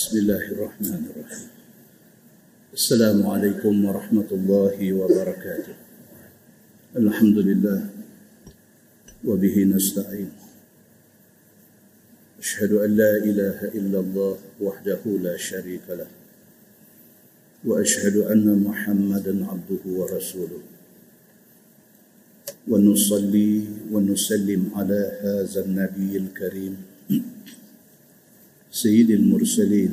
بسم الله الرحمن الرحيم. السلام عليكم ورحمة الله وبركاته. الحمد لله وبه نستعين. أشهد أن لا إله إلا الله وحده لا شريك له. وأشهد أن محمدا عبده ورسوله. ونصلي ونسلم على هذا النبي الكريم. سيد المرسلين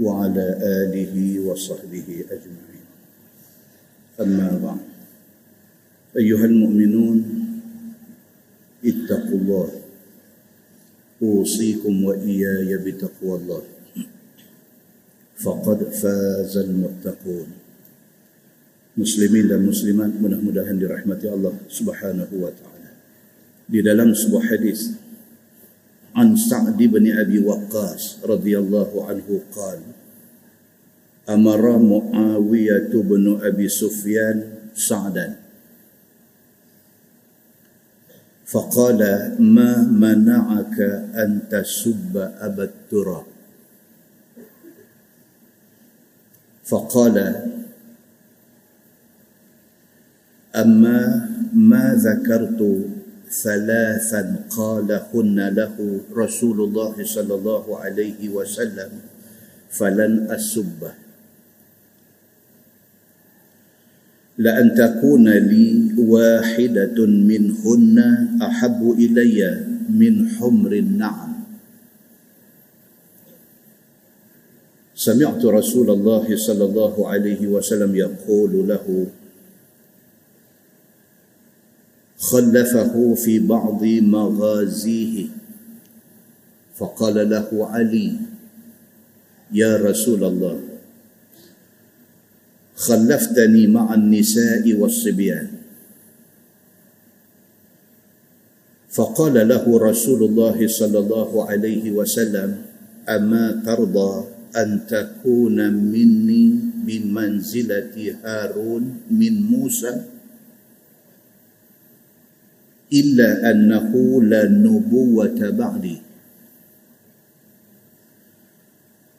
وعلى آله وصحبه أجمعين. أما بعد أيها المؤمنون اتقوا الله. أوصيكم وإياي بتقوى الله. فقد فاز المتقون. muslimin dan muslimat mudah-mudahan dirahmati Allah Subhanahu wa taala. Dalam sebuah hadis عن سعد بن أبي وقاص رضي الله عنه قال أمر معاوية بن أبي سفيان سعدا. فقال ما منعك أن تسب أبا التراب فقال أما ما ذكرت ثلاثا قالهن له رسول الله صلى الله عليه وسلم فلن أسبه. لأن تكون لي واحدة منهن أحب إلي من حمر النعم. سمعت رسول الله صلى الله عليه وسلم يقول له خلفه في بعض مغازيه. فقال له علي يا رسول الله خلفتني مع النساء والصبيان. فقال له رسول الله صلى الله عليه وسلم أما ترضى أن تكون مني بمنزلة هارون من موسى؟ إلا أنه لا نبوة بعدي.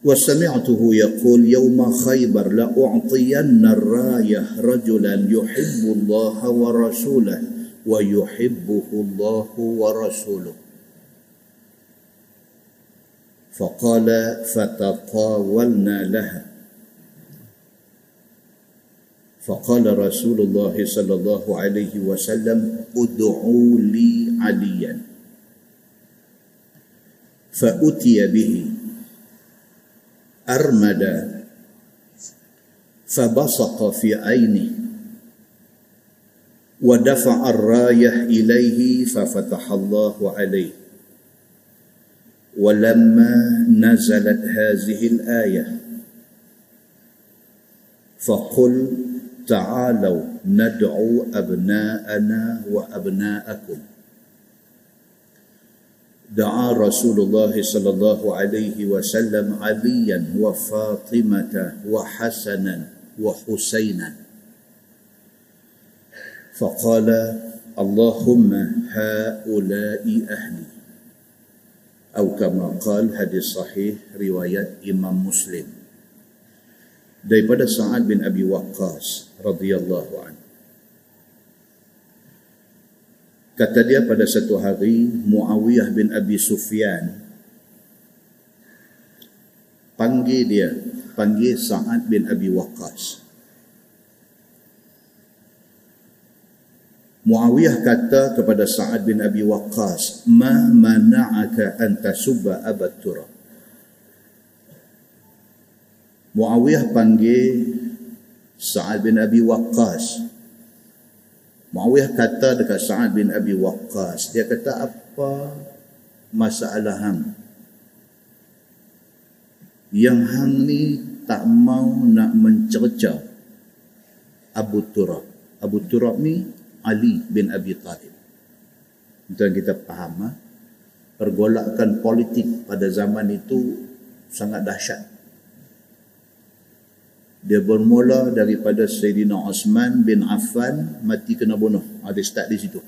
وسمعته يقول يوم خيبر لأعطين الراية رجلا يحب الله ورسوله ويحبه الله ورسوله. فقال فتطاولنا لها. فقال رسول الله صلى الله عليه وسلم ادعوا لي عليا فأتي به أرمد فبصق في عينه ودفع الراية إليه ففتح الله عليه. ولما نزلت هذه الآية فقل تعالوا ندعو أبناءنا وأبناءكم. دعا رسول الله صلى الله عليه وسلم عليا وفاطمة وحسنا وحسينا. فقال اللهم هؤلاء أهلي. أو كما قال حديث صحيح رواية إمام مسلم. Daripada Sa'ad bin Abi Waqqas radhiyallahu an. Kata dia pada satu hari Muawiyah bin Abi Sufyan panggil dia, panggil Sa'ad bin Abi Waqqas. Muawiyah kata kepada Sa'ad bin Abi Waqqas, "Ma mana'aka an tasubba Abat Turab?" Muawiyah panggil Sa'ad bin Abi Waqqas. Muawiyah kata dekat Sa'ad bin Abi Waqqas, dia kata apa masalah hang? Yang hang ni tak mau nak mencerca Abu Turab. Abu Turab ni Ali bin Abi Talib. Dan kita faham ha? pergolakan politik pada zaman itu sangat dahsyat. Dia bermula daripada Sayyidina Osman bin Affan mati kena bunuh. Ada start di situ.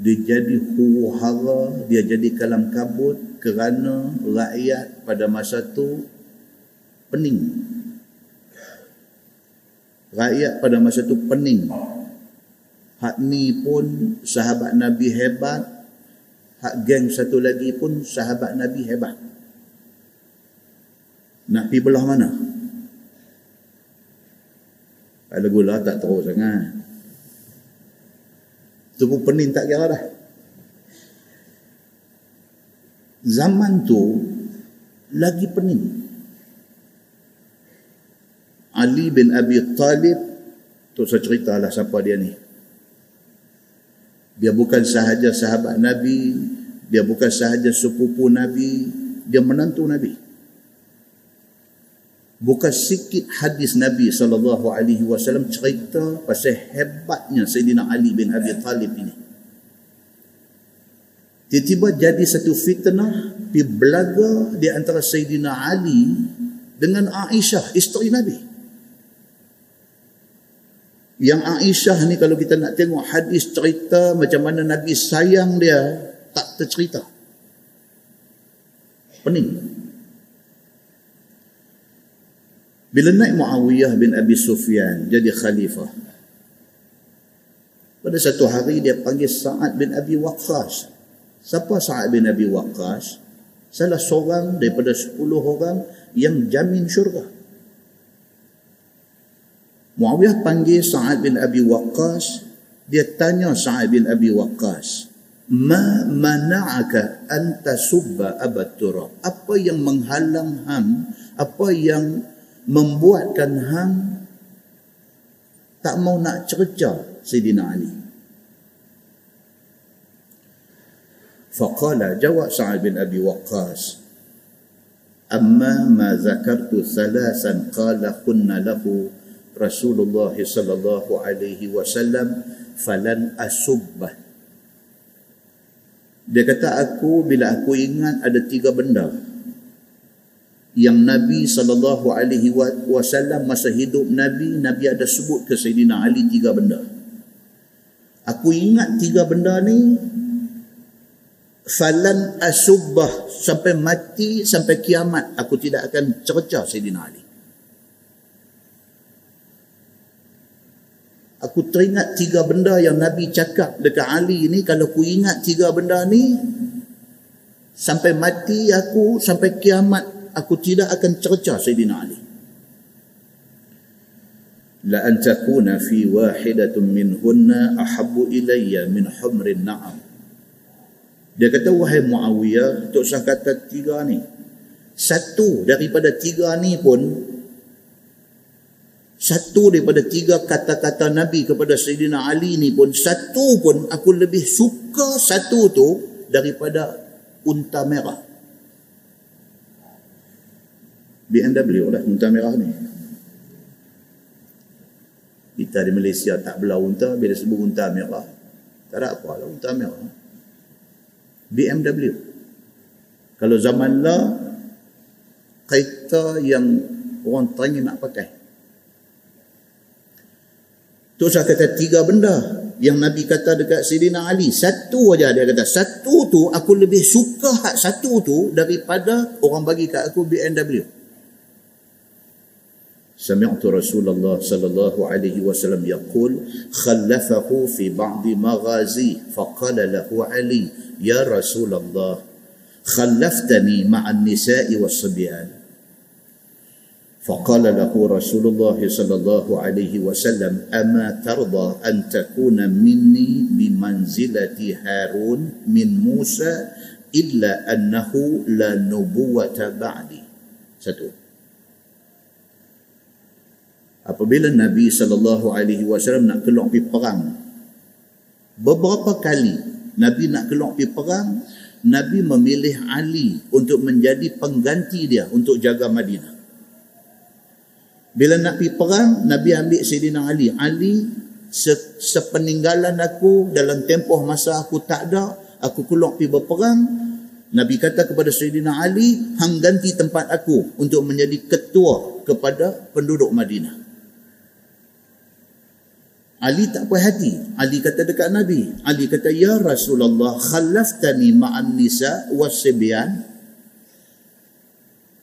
Dia jadi huru hara, dia jadi kalam kabut kerana rakyat pada masa tu pening. Rakyat pada masa tu pening. Hak ni pun sahabat Nabi hebat. Hak geng satu lagi pun sahabat Nabi hebat. Nak pergi belah mana? Kalau gula tak teruk sangat. Itu pun pening tak kira dah. Zaman tu lagi pening. Ali bin Abi Talib tu saya ceritalah siapa dia ni. Dia bukan sahaja sahabat Nabi, dia bukan sahaja sepupu Nabi, dia menantu Nabi bukan sikit hadis Nabi sallallahu alaihi wasallam cerita pasal hebatnya Sayyidina Ali bin Abi Talib ini. Tiba-tiba jadi satu fitnah di belaga di antara Sayyidina Ali dengan Aisyah isteri Nabi. Yang Aisyah ni kalau kita nak tengok hadis cerita macam mana Nabi sayang dia tak tercerita. Pening. Bila naik Muawiyah bin Abi Sufyan jadi khalifah. Pada satu hari dia panggil Sa'ad bin Abi Waqqas. Siapa Sa'ad bin Abi Waqqas? Salah seorang daripada sepuluh orang yang jamin syurga. Muawiyah panggil Sa'ad bin Abi Waqqas. Dia tanya Sa'ad bin Abi Waqqas. Ma mana'aka anta subba abad turab. Apa yang menghalang ham? Apa yang membuatkan hang tak mau nak cerca Sayyidina Ali. Faqala jawab Sa'ad bin Abi Waqqas Amma ma zakartu thalasan qala kunna lahu Rasulullah sallallahu alaihi wasallam falan asubbah Dia kata aku bila aku ingat ada tiga benda yang Nabi sallallahu alaihi wasallam masa hidup Nabi Nabi ada sebut ke Sayyidina Ali tiga benda. Aku ingat tiga benda ni falan asubbah sampai mati sampai kiamat aku tidak akan cerca Sayyidina Ali. Aku teringat tiga benda yang Nabi cakap dekat Ali ni kalau aku ingat tiga benda ni sampai mati aku sampai kiamat aku tidak akan cerca Sayyidina Ali. La an takuna fi wahidatin minhunna ahabbu ilayya min humrin na'am. Dia kata wahai Muawiyah, tak usah kata tiga ni. Satu daripada tiga ni pun satu daripada tiga kata-kata Nabi kepada Sayyidina Ali ni pun satu pun aku lebih suka satu tu daripada unta merah. BMW lah unta merah ni. Kita di Malaysia tak belah unta bila sebut unta merah tak ada apa lah unta merah. BMW kalau zaman lah kereta yang orang teringin nak pakai. Tu saya kata tiga benda yang Nabi kata dekat Sidina Ali. Satu aja dia kata satu tu aku lebih suka satu tu daripada orang bagi kat aku BMW سمعت رسول الله صلى الله عليه وسلم يقول خلفه في بعض مغازيه فقال له علي يا رسول الله خلفتني مع النساء والصبيان. فقال له رسول الله صلى الله عليه وسلم أما ترضى أن تكون مني بمنزلة هارون من موسى إلا أنه لا نبوة بعدي. ستقول apabila Nabi sallallahu alaihi wasallam nak keluar pergi perang beberapa kali Nabi nak keluar pergi perang Nabi memilih Ali untuk menjadi pengganti dia untuk jaga Madinah bila nak pergi perang Nabi ambil Sayyidina Ali Ali se- sepeninggalan aku dalam tempoh masa aku tak ada aku keluar pergi berperang Nabi kata kepada Sayyidina Ali, hang ganti tempat aku untuk menjadi ketua kepada penduduk Madinah. Ali tak puas hati. Ali kata dekat Nabi. Ali kata, Ya Rasulullah, khalaftani ma'an nisa wasibyan.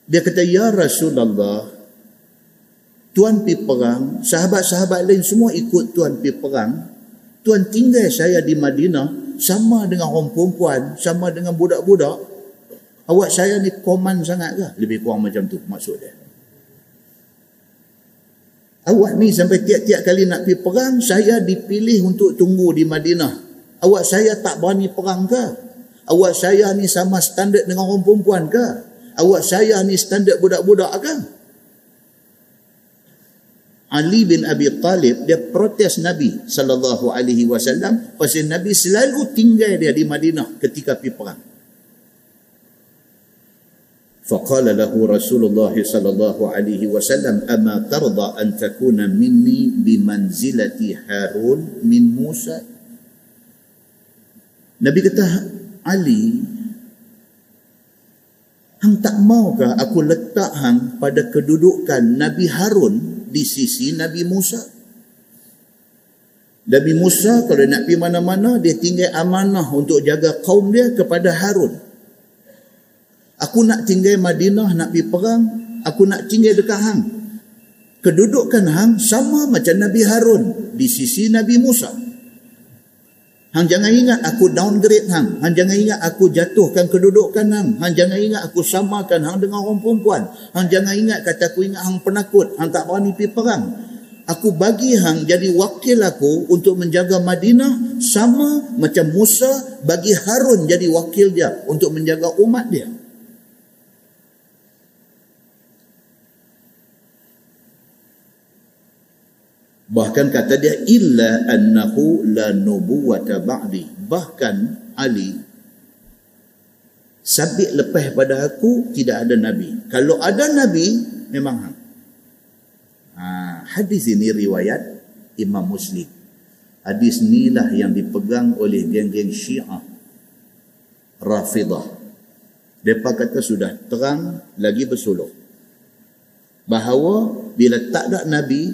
Dia kata, Ya Rasulullah, Tuan pergi perang, sahabat-sahabat lain semua ikut Tuan pergi perang. Tuan tinggal saya di Madinah sama dengan orang perempuan, sama dengan budak-budak. Awak saya ni koman sangat ke? Lebih kurang macam tu maksud dia. Awak ni sampai tiap-tiap kali nak pergi perang, saya dipilih untuk tunggu di Madinah. Awak saya tak berani perang ke? Awak saya ni sama standard dengan orang perempuan ke? Awak saya ni standard budak-budak ke? Ali bin Abi Talib dia protes Nabi sallallahu alaihi wasallam pasal Nabi selalu tinggal dia di Madinah ketika pergi perang. فقال له رسول الله صلى الله عليه وسلم أما ترضى أن تكون مني بمنزلة هارون من موسى Nabi kata Ali Hang tak maukah aku letak hang pada kedudukan Nabi Harun di sisi Nabi Musa. Nabi Musa kalau nak pergi mana-mana dia tinggal amanah untuk jaga kaum dia kepada Harun. Aku nak tinggal Madinah nak pergi perang, aku nak tinggal dekat hang. Kedudukan hang sama macam Nabi Harun di sisi Nabi Musa. Hang jangan ingat aku downgrade hang. Hang jangan ingat aku jatuhkan kedudukan hang. Hang jangan ingat aku samakan hang dengan orang perempuan. Hang jangan ingat kata aku ingat hang penakut. Hang tak berani pergi perang. Aku bagi hang jadi wakil aku untuk menjaga Madinah sama macam Musa bagi Harun jadi wakil dia untuk menjaga umat dia. Bahkan kata dia illa annahu la nubuwata ba'di. Bahkan Ali sabit lepas pada aku tidak ada nabi. Kalau ada nabi memang hang. Ha, hadis ini riwayat Imam Muslim. Hadis inilah yang dipegang oleh geng-geng Syiah Rafidah. Depa kata sudah terang lagi bersuluh. Bahawa bila tak ada nabi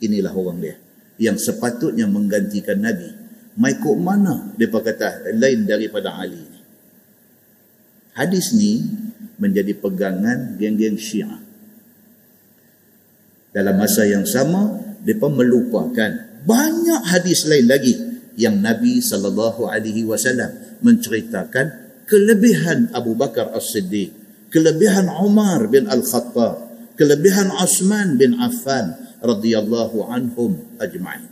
inilah orang dia yang sepatutnya menggantikan Nabi. Mai kok mana dia kata lain daripada Ali ni. Hadis ni menjadi pegangan geng-geng Syiah. Dalam masa yang sama, mereka melupakan banyak hadis lain lagi yang Nabi sallallahu alaihi wasallam menceritakan kelebihan Abu Bakar As-Siddiq, kelebihan Umar bin Al-Khattab, kelebihan Osman bin Affan, radhiyallahu anhum ajma'in.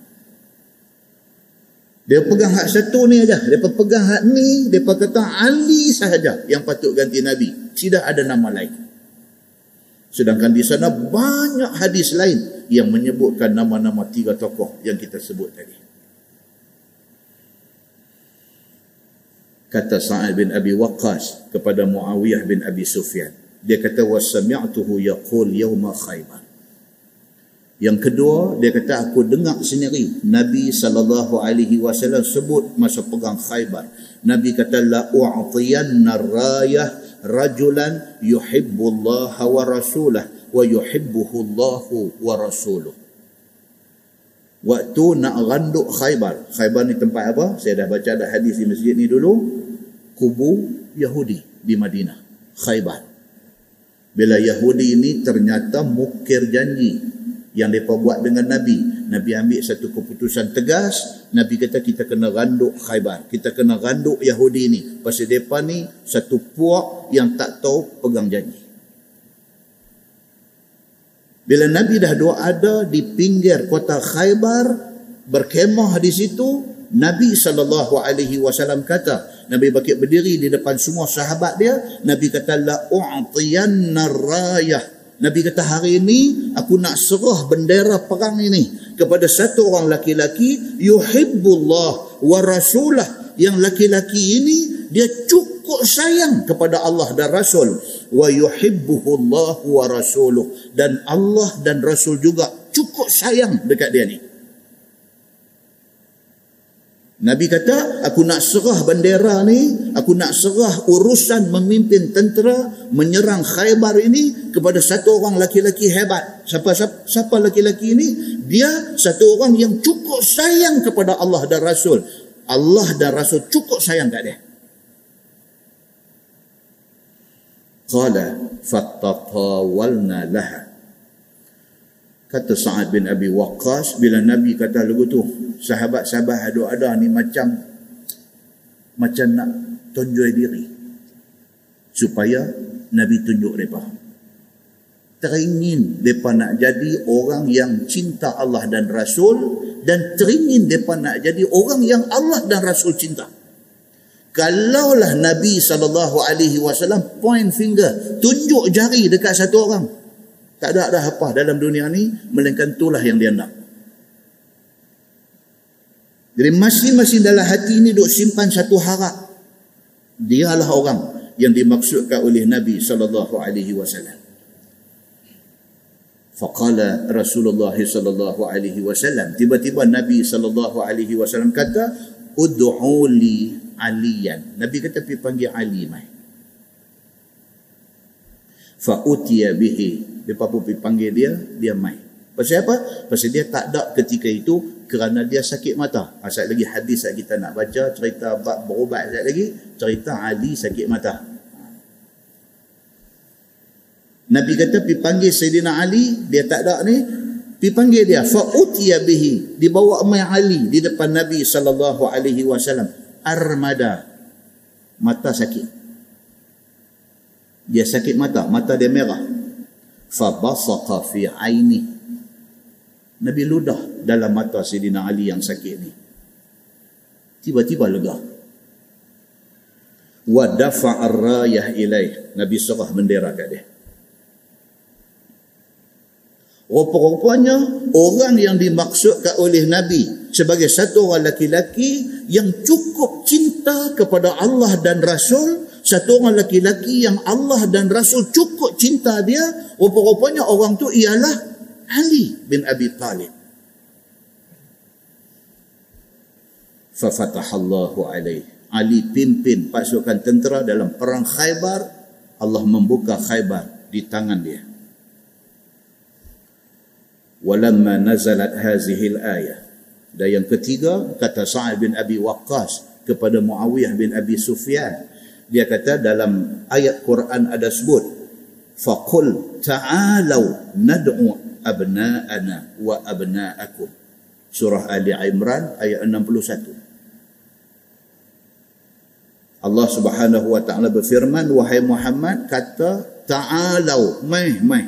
Dia pegang hak satu ni aja. Dia pegang hak ni, dia kata Ali sahaja yang patut ganti Nabi. Tidak ada nama lain. Sedangkan di sana banyak hadis lain yang menyebutkan nama-nama tiga tokoh yang kita sebut tadi. Kata Sa'ad bin Abi Waqqas kepada Muawiyah bin Abi Sufyan. Dia kata, وَسَمِعْتُهُ يَقُولْ يَوْمَ خَيْبَرٍ yang kedua, dia kata aku dengar sendiri Nabi sallallahu alaihi wasallam sebut masa pegang Khaybar. Nabi kata la u'tiyanna rayah rajulan yuhibbu Allah wa rasulah wa yuhibbuhu Allah wa rasuluh. Waktu nak randuk Khaybar. Khaybar ni tempat apa? Saya dah baca ada hadis di masjid ni dulu. Kubu Yahudi di Madinah. Khaybar. Bila Yahudi ini ternyata mukir janji yang mereka buat dengan Nabi. Nabi ambil satu keputusan tegas. Nabi kata kita kena randuk khaybar. Kita kena randuk Yahudi ni. Pasal mereka ni satu puak yang tak tahu pegang janji. Bila Nabi dah dua ada di pinggir kota khaybar, berkemah di situ, Nabi SAW kata, Nabi bakit berdiri di depan semua sahabat dia, Nabi kata, La u'tiyanna rayah Nabi kata hari ini aku nak serah bendera perang ini kepada satu orang laki-laki yuhibbullah wa rasulah. Yang laki-laki ini dia cukup sayang kepada Allah dan Rasul. Wa yuhibbuhullah wa rasuluh. Dan Allah dan Rasul juga cukup sayang dekat dia ni. Nabi kata, aku nak serah bendera ni, aku nak serah urusan memimpin tentera menyerang Khaybar ini kepada satu orang laki-laki hebat. Siapa siapa, siapa laki-laki ini? Dia satu orang yang cukup sayang kepada Allah dan Rasul. Allah dan Rasul cukup sayang kat dia. qala fattatawalna laha kata Sa'ad bin Abi Waqqas bila Nabi kata lagu tu sahabat-sahabat ada-ada ni macam macam nak tunjuk diri supaya Nabi tunjuk mereka teringin mereka nak jadi orang yang cinta Allah dan Rasul dan teringin mereka nak jadi orang yang Allah dan Rasul cinta kalaulah Nabi SAW point finger tunjuk jari dekat satu orang tak ada ada apa dalam dunia ni melainkan itulah yang dia nak. Jadi masing-masing dalam hati ini duk simpan satu harap. Dialah orang yang dimaksudkan oleh Nabi sallallahu alaihi wasallam. Faqala Rasulullah sallallahu alaihi wasallam tiba-tiba Nabi sallallahu alaihi wasallam kata ud'u li aliyan. Nabi kata pergi panggil Ali mai. Fa utiya bihi dia pun pergi panggil dia, dia mai. Pasal apa? Pasal dia tak ada ketika itu kerana dia sakit mata. Ha, lagi hadis yang kita nak baca, cerita bab berubat sekali lagi, cerita Ali sakit mata. Nabi kata pergi panggil Sayyidina Ali, dia tak ada ni, pergi panggil dia. Fa'utiya bihi, dibawa mai Ali di depan Nabi sallallahu alaihi wasallam. Armada. Mata sakit. Dia sakit mata, mata dia merah fabasaqa fi aini Nabi ludah dalam mata Sayyidina Ali yang sakit ni. Tiba-tiba lega. Wa dafa'a ar-rayah ilaih. Nabi serah bendera kat dia. Rupa-rupanya orang yang dimaksudkan oleh Nabi sebagai satu orang laki-laki yang cukup cinta kepada Allah dan Rasul satu orang laki-laki yang Allah dan Rasul cukup cinta dia, rupa-rupanya orang tu ialah Ali bin Abi Talib. Fafatahallahu alaih. Ali pimpin pasukan tentera dalam perang Khaybar. Allah membuka Khaybar di tangan dia. Walamma nazalat hazihil ayah. Dan yang ketiga, kata Sa'id bin Abi Waqqas kepada Muawiyah bin Abi Sufyan dia kata dalam ayat Quran ada sebut faqul ta'alu nad'u abna'ana wa abna'akum surah ali imran ayat 61 Allah Subhanahu wa taala berfirman wahai Muhammad kata ta'alu mai mai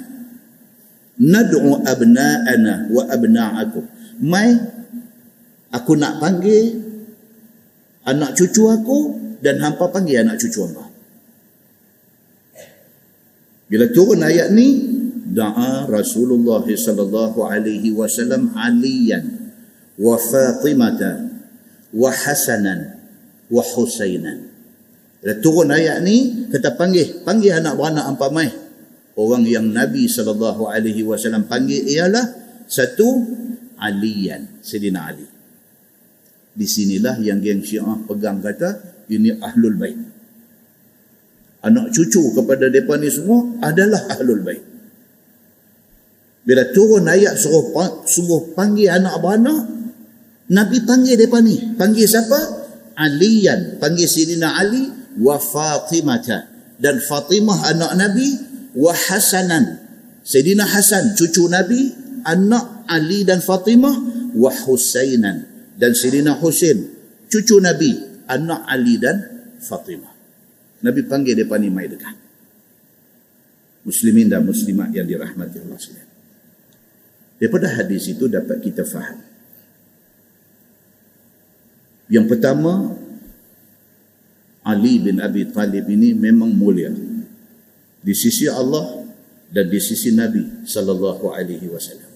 nad'u abna'ana wa abna'akum mai aku nak panggil anak cucu aku dan hampa panggil anak cucu hampa. Bila turun ayat ni, da'a Rasulullah sallallahu alaihi wasallam Aliyan wa Fatimata wa Hasanan wa Husainan. Bila turun ayat ni, kita panggil, panggil anak beranak hampa mai. Orang yang Nabi wasallam panggil ialah satu Aliyan, Sayyidina Ali. Di sinilah yang geng Syiah pegang kata ini ahlul bait. Anak cucu kepada mereka ni semua adalah ahlul bait. Bila turun ayat suruh, suruh panggil anak beranak, Nabi panggil mereka ni. Panggil siapa? Aliyan. Panggil Sidina Ali wa Fatimata. Dan Fatimah anak Nabi wa Hasanan. Sayyidina Hasan, cucu Nabi, anak Ali dan Fatimah wa Husainan. Dan Sayyidina Husain, cucu Nabi, anak Ali dan Fatimah. Nabi panggil dia ni mai dekat. Muslimin dan muslimat yang dirahmati Allah sekalian. Daripada hadis itu dapat kita faham. Yang pertama, Ali bin Abi Talib ini memang mulia di sisi Allah dan di sisi Nabi sallallahu alaihi wasallam.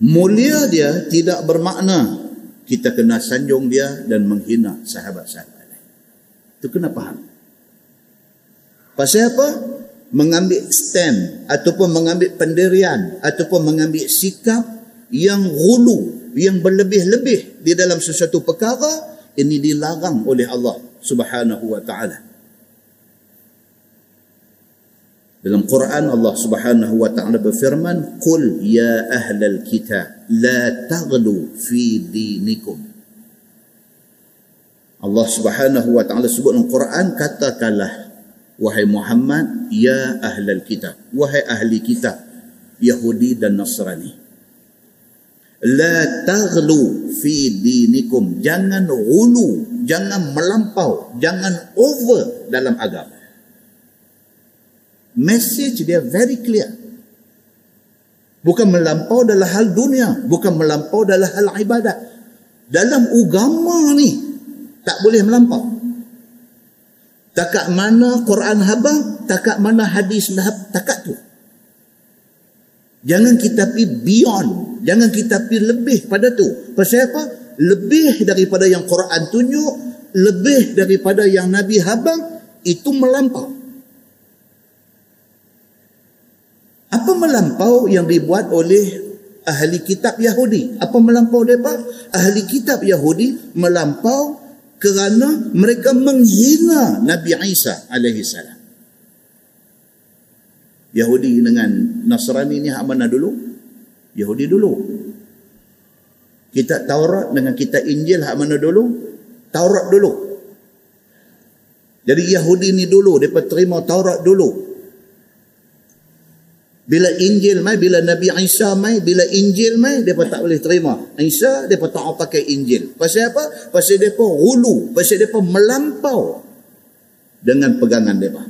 Mulia dia tidak bermakna kita kena sanjung dia dan menghina sahabat-sahabat. Itu kena faham. Pasal apa? Mengambil stand ataupun mengambil pendirian ataupun mengambil sikap yang gulu, yang berlebih-lebih di dalam sesuatu perkara ini dilarang oleh Allah Subhanahu wa taala. Dalam Quran Allah Subhanahu wa taala berfirman, "Qul ya ahlal kitab la taghlu fi dinikum." Allah Subhanahu wa taala sebut dalam Quran katakanlah wahai Muhammad ya ahlal kitab wahai ahli kitab Yahudi dan Nasrani la taghlu fi dinikum. Jangan ghulu jangan melampau jangan over dalam agama. Message dia very clear. Bukan melampau dalam hal dunia bukan melampau dalam hal ibadat. Dalam agama ni tak boleh melampau. Takat mana Quran habang, takat mana hadis lahab, takat tu. Jangan kita pi beyond, jangan kita pi lebih pada tu. Pasal apa? Lebih daripada yang Quran tunjuk, lebih daripada yang Nabi habang, itu melampau. Apa melampau yang dibuat oleh ahli kitab Yahudi? Apa melampau mereka? Ahli kitab Yahudi melampau kerana mereka menghina Nabi Isa alaihi salam. Yahudi dengan Nasrani ni hak mana dulu? Yahudi dulu. Kita Taurat dengan kita Injil hak mana dulu? Taurat dulu. Jadi Yahudi ni dulu, mereka terima Taurat dulu. Bila Injil mai, bila Nabi Isa mai, bila Injil mai, mereka tak boleh terima. Isa, mereka tak mau pakai Injil. Pasal apa? Pasal mereka hulu. Pasal mereka melampau dengan pegangan mereka.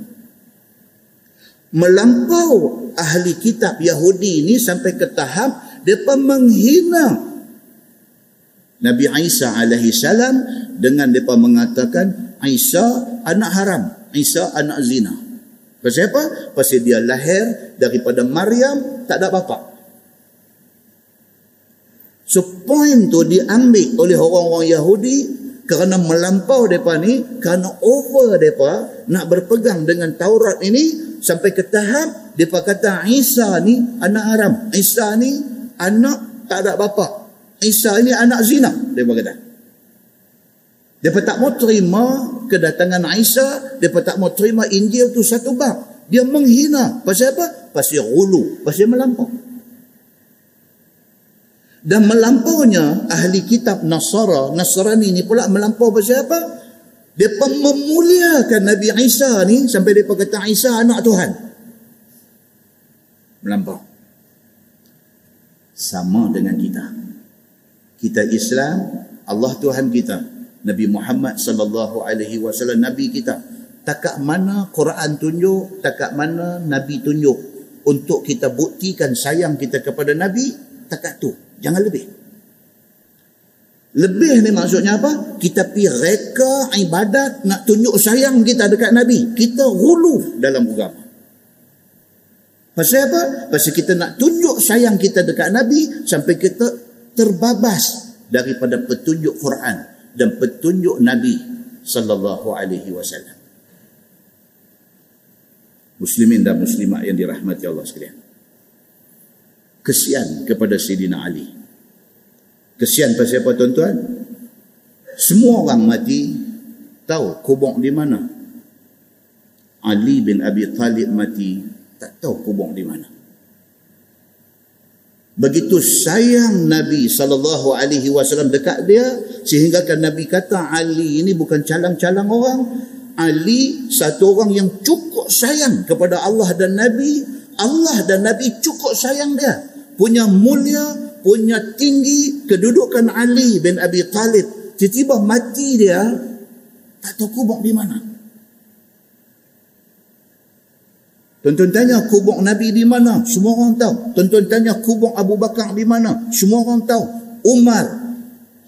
Melampau ahli kitab Yahudi ini sampai ke tahap mereka menghina Nabi Isa alaihi salam dengan mereka mengatakan Isa anak haram, Isa anak zina. Pasal apa? Pasal dia lahir daripada Maryam tak ada bapa. So point tu diambil oleh orang-orang Yahudi kerana melampau mereka ni, kerana over mereka nak berpegang dengan Taurat ini sampai ke tahap mereka kata Isa ni anak haram. Isa ni anak tak ada bapa. Isa ni anak zina. Mereka kata. Mereka tak mau terima kedatangan Isa. Mereka tak mau terima Injil tu satu bab. Dia menghina. Pasal apa? Pasal hulu. Pasal melampau. Dan melampaunya ahli kitab Nasara, Nasrani ni pula melampau pasal apa? Dia memuliakan Nabi Isa ni sampai dia kata Isa anak Tuhan. Melampau. Sama dengan kita. Kita Islam, Allah Tuhan kita. Nabi Muhammad sallallahu alaihi wasallam nabi kita takat mana Quran tunjuk, takat mana Nabi tunjuk untuk kita buktikan sayang kita kepada Nabi, takat tu. Jangan lebih. Lebih ni maksudnya apa? Kita pi reka ibadat nak tunjuk sayang kita dekat Nabi. Kita hulu dalam agama. Pasal apa? Pasal kita nak tunjuk sayang kita dekat Nabi sampai kita terbabas daripada petunjuk Quran dan petunjuk Nabi sallallahu alaihi wasallam muslimin dan muslimat yang dirahmati Allah sekalian. Kesian kepada Sayyidina Ali. Kesian pasal apa tuan-tuan? Semua orang mati tahu kubur di mana. Ali bin Abi Talib mati tak tahu kubur di mana. Begitu sayang Nabi sallallahu alaihi wasallam dekat dia sehingga kan Nabi kata Ali ini bukan calang-calang orang, Ali satu orang yang cukup sayang kepada Allah dan Nabi. Allah dan Nabi cukup sayang dia. Punya mulia, punya tinggi kedudukan Ali bin Abi Talib. Tiba-tiba mati dia, tak tahu kubur di mana. Tuan-tuan tanya kubur Nabi di mana? Semua orang tahu. Tuan-tuan tanya kubur Abu Bakar di mana? Semua orang tahu. Umar,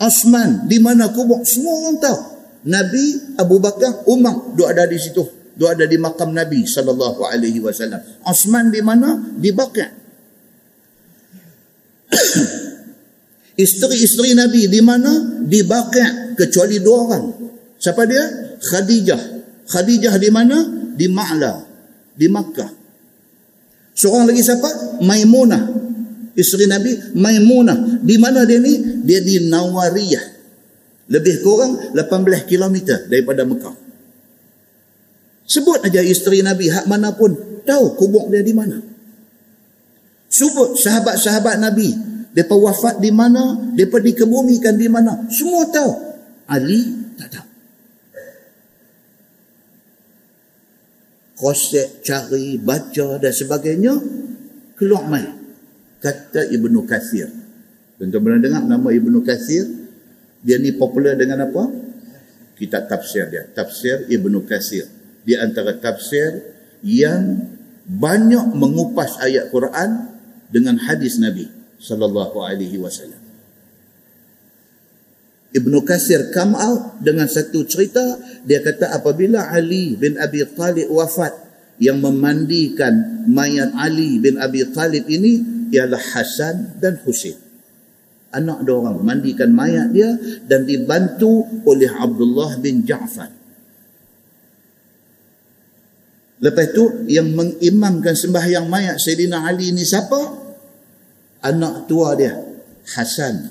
Osman, di mana kubur? Semua orang tahu. Nabi Abu Bakar Umar dua ada di situ dua ada di makam Nabi wasallam Osman di mana di Baqi' isteri-isteri Nabi di mana? Di Baqi' kecuali dua orang. Siapa dia? Khadijah. Khadijah di mana? Di Ma'la di Makkah. Seorang lagi siapa? Maimunah. Isteri Nabi Maimunah. Di mana dia ni? Dia di Nawariyah. Lebih kurang 18 km daripada Mekah. Sebut aja isteri Nabi hak mana pun tahu kubur dia di mana. Sebut sahabat-sahabat Nabi. Mereka wafat di mana? Mereka dikebumikan di mana? Semua tahu. Ali tak tahu. Kosek, cari, baca dan sebagainya. Keluar main. Kata Ibnu Kathir. Tuan-tuan pernah dengar nama Ibnu Kathir? Dia ni popular dengan apa? Kitab tafsir dia. Tafsir Ibnu Kathir. Di antara tafsir yang banyak mengupas ayat Quran dengan hadis Nabi sallallahu alaihi wasallam. Ibnu Kasir come out dengan satu cerita dia kata apabila Ali bin Abi Talib wafat yang memandikan mayat Ali bin Abi Talib ini ialah Hasan dan Husain. Anak dua orang mandikan mayat dia dan dibantu oleh Abdullah bin Ja'far. Lepas tu yang mengimamkan sembahyang mayat Sayyidina Ali ni siapa? Anak tua dia, Hasan.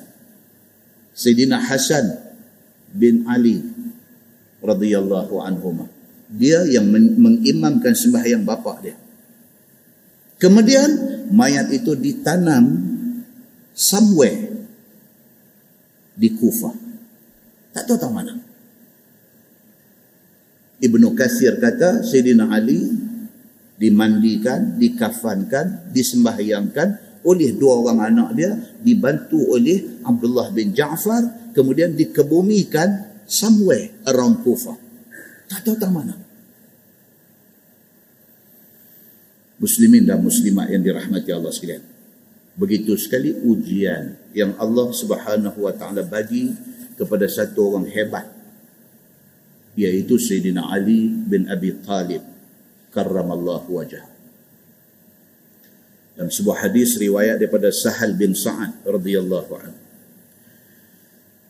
Sayyidina Hasan bin Ali radhiyallahu anhu. Dia yang mengimamkan sembahyang bapa dia. Kemudian mayat itu ditanam somewhere di Kufah. Tak tahu tahu mana. Ibnu Kathir kata Sayyidina Ali dimandikan, dikafankan, disembahyangkan oleh dua orang anak dia dibantu oleh Abdullah bin Ja'far kemudian dikebumikan somewhere around Kufah. Tak tahu tak mana. Muslimin dan muslimat yang dirahmati Allah sekalian. Begitu sekali ujian yang Allah Subhanahu wa taala bagi kepada satu orang hebat yaitu Sayyidina Ali bin Abi Talib karramallahu wajah dalam sebuah hadis riwayat daripada Sahal bin Sa'ad radhiyallahu anhu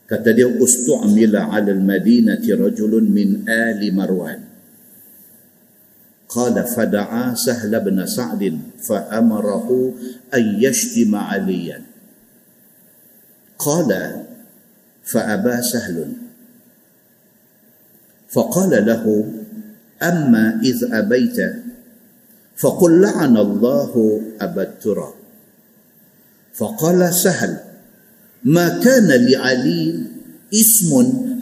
kata dia ustu'mila 'ala al-madinati rajulun min ali marwan قال فدعا سهل بن سعد فأمره أن يشتم عليا قال فأبى سهل فقال له أما إذ أبيت فقل لعن الله أبا التراب فقال سهل ما كان لعلي اسم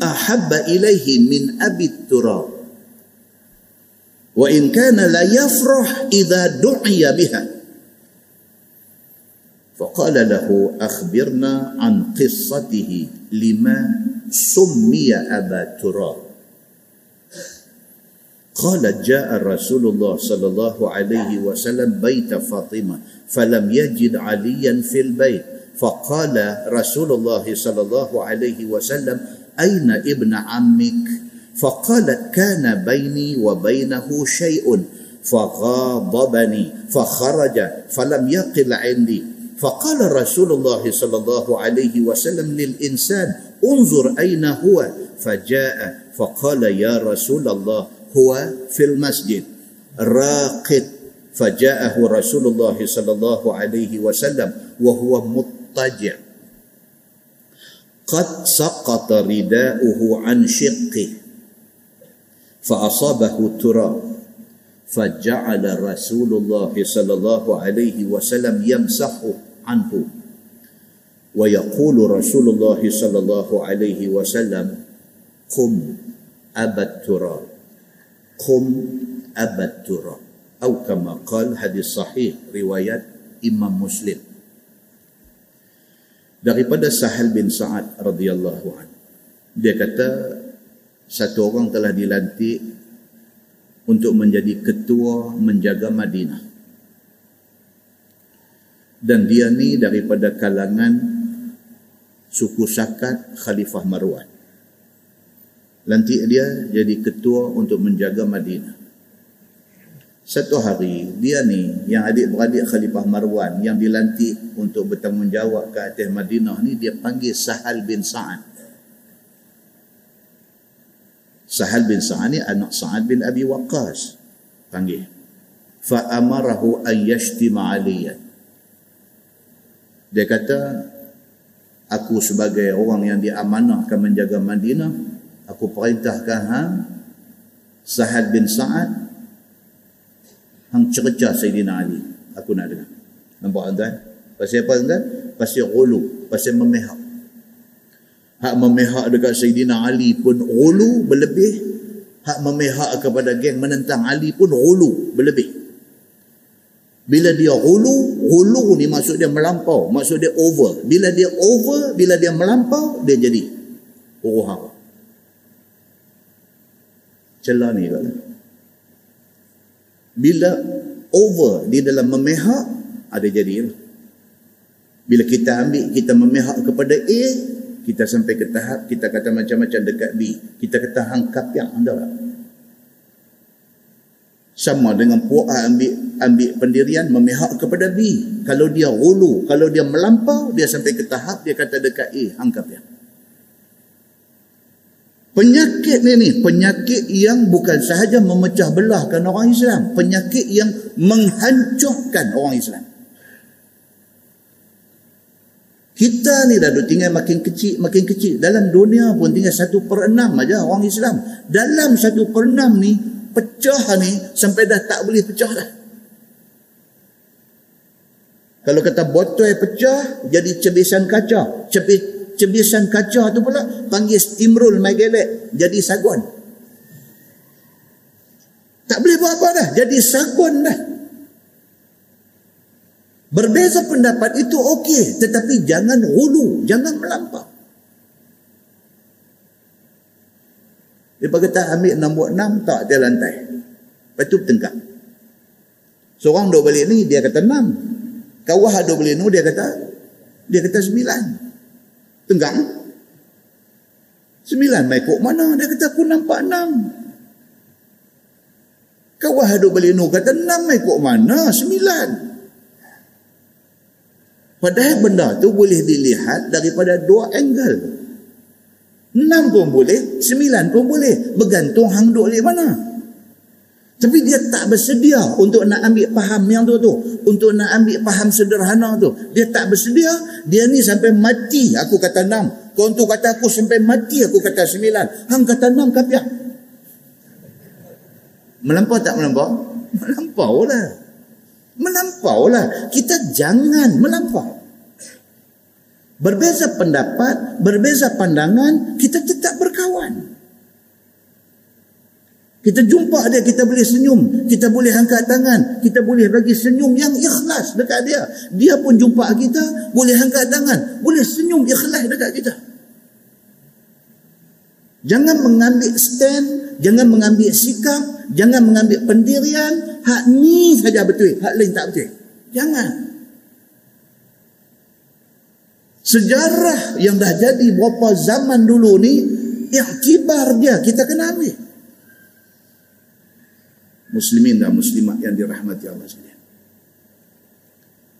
أحب إليه من أبي التراب وإن كان لا يفرح إذا دعي بها. فقال له أخبرنا عن قصته لما سمي أبا تراب قالت جاء رسول الله صلى الله عليه وسلم بيت فاطمة فلم يجد عليا في البيت. فقال رسول الله صلى الله عليه وسلم أين ابن عمك؟ فقالت كان بيني وبينه شيء فغاضبني فخرج فلم يقل عندي. فقال رسول الله صلى الله عليه وسلم للإنسان انظر أين هو. فجاء فقال يا رسول الله هو في المسجد. راقد فجاءه رسول الله صلى الله عليه وسلم وهو مضطجع. قد سقط رداؤه عن شقه. فأصابه التراب. فجعل رسول الله صلى الله عليه وسلم يمسح عنه. ويقول رسول الله صلى الله عليه وسلم قم أبا التراب. kum abad turah. Atau kama kal hadis sahih riwayat Imam Muslim. Daripada Sahal bin Sa'ad radhiyallahu an Dia kata, satu orang telah dilantik untuk menjadi ketua menjaga Madinah. Dan dia ni daripada kalangan suku Sakat Khalifah Marwan lantik dia jadi ketua untuk menjaga Madinah. Satu hari dia ni yang adik-beradik Khalifah Marwan yang dilantik untuk bertanggungjawab ke atas Madinah ni dia panggil Sahal bin Sa'ad. Sahal bin Sa'ad ni anak Sa'ad bin Abi Waqqas. Panggil. Fa amarahu an yashtima aliyan. Dia kata aku sebagai orang yang diamanahkan menjaga Madinah aku perintahkan hang Sahal bin Sa'ad hang cerca Sayyidina Ali. Aku nak dengar. Nampak tuan? Pasal apa tuan? Pasal ghulu pasal memihak. Hak memihak dekat Sayyidina Ali pun ghulu berlebih. Hak memihak kepada geng menentang Ali pun hulu berlebih. Bila dia hulu hulu ni maksud dia melampau maksud dia over. Bila dia over bila dia melampau dia jadi hara celah ni kan bila over di dalam memihak ada jadi bila kita ambil kita memihak kepada A kita sampai ke tahap kita kata macam-macam dekat B. Kita kata hang kapiak anda sama dengan puak ambil ambil pendirian memihak kepada B. Kalau dia hulu kalau dia melampau dia sampai ke tahap dia kata dekat A hang kapiak Penyakit ni ni, penyakit yang bukan sahaja memecah belahkan orang Islam, penyakit yang menghancurkan orang Islam. Kita ni dah tinggal makin kecil, makin kecil. Dalam dunia pun tinggal satu per enam aja orang Islam. Dalam satu per enam ni, pecah ni sampai dah tak boleh pecah dah. Kalau kata botol pecah, jadi cebisan kaca. Cebi, cebisan kaca tu pula panggil steamroll magelek. Jadi sagon. Tak boleh buat apa dah. Jadi sagon dah. Berbeza pendapat itu okey, tetapi jangan hulu, jangan melampau. Dia kata ambil nombor enam, tak dia lantai. Lepas tu bertengkar. Seorang duduk balik ni, dia kata enam. Kawah duduk balik ni, dia kata dia kata sembilan. Tenggang. Sembilan mai kok mana? Dia kata aku nampak enam. Kawah duduk balik ni, kata enam mai kok mana? Sembilan. Padahal benda tu boleh dilihat daripada dua angle. Enam pun boleh, sembilan pun boleh. Bergantung hang duduk di mana. Tapi dia tak bersedia untuk nak ambil faham yang tu tu. Untuk nak ambil faham sederhana tu. Dia tak bersedia. Dia ni sampai mati aku kata enam. Kau tu kata aku sampai mati aku kata sembilan. Hang kata enam kapiak. Melampau tak melampau? Melampau lah melampaulah. Kita jangan melampau. Berbeza pendapat, berbeza pandangan, kita tetap Kita jumpa dia, kita boleh senyum. Kita boleh angkat tangan. Kita boleh bagi senyum yang ikhlas dekat dia. Dia pun jumpa kita, boleh angkat tangan. Boleh senyum ikhlas dekat kita. Jangan mengambil stand, jangan mengambil sikap, jangan mengambil pendirian, hak ni saja betul hak lain tak betul jangan sejarah yang dah jadi berapa zaman dulu ni iktibar dia kita kena ambil muslimin dan muslimat yang dirahmati Allah sekalian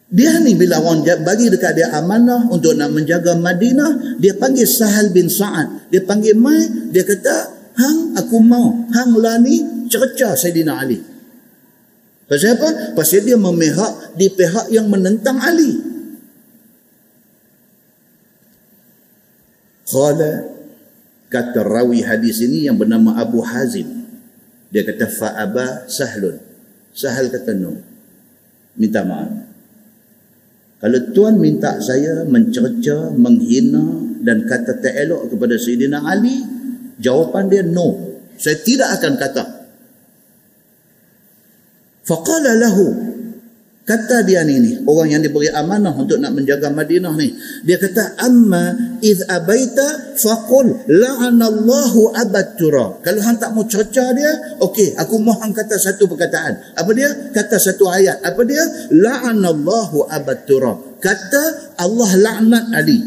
dia ni bila orang bagi dekat dia amanah untuk nak menjaga Madinah, dia panggil Sahal bin Sa'ad. Dia panggil mai, dia kata, "Hang aku mau, hang lah ni cerca Saidina Ali." Pasal apa? Pasal dia memihak di pihak yang menentang Ali. Qala kata rawi hadis ini yang bernama Abu Hazim. Dia kata fa'aba sahlun. Sahal kata no. Minta maaf. Kalau tuan minta saya mencerca, menghina dan kata tak elok kepada Sayyidina Ali, jawapan dia no. Saya tidak akan kata Faqala lahu kata dia ni ni orang yang diberi amanah untuk nak menjaga Madinah ni dia kata amma iz abaita faqul la'anallahu abattura kalau hang tak mau cerca dia okey aku hang kata satu perkataan. Apa dia? Kata satu ayat. Apa dia? La'anallahu abattura kata Allah laknat Ali.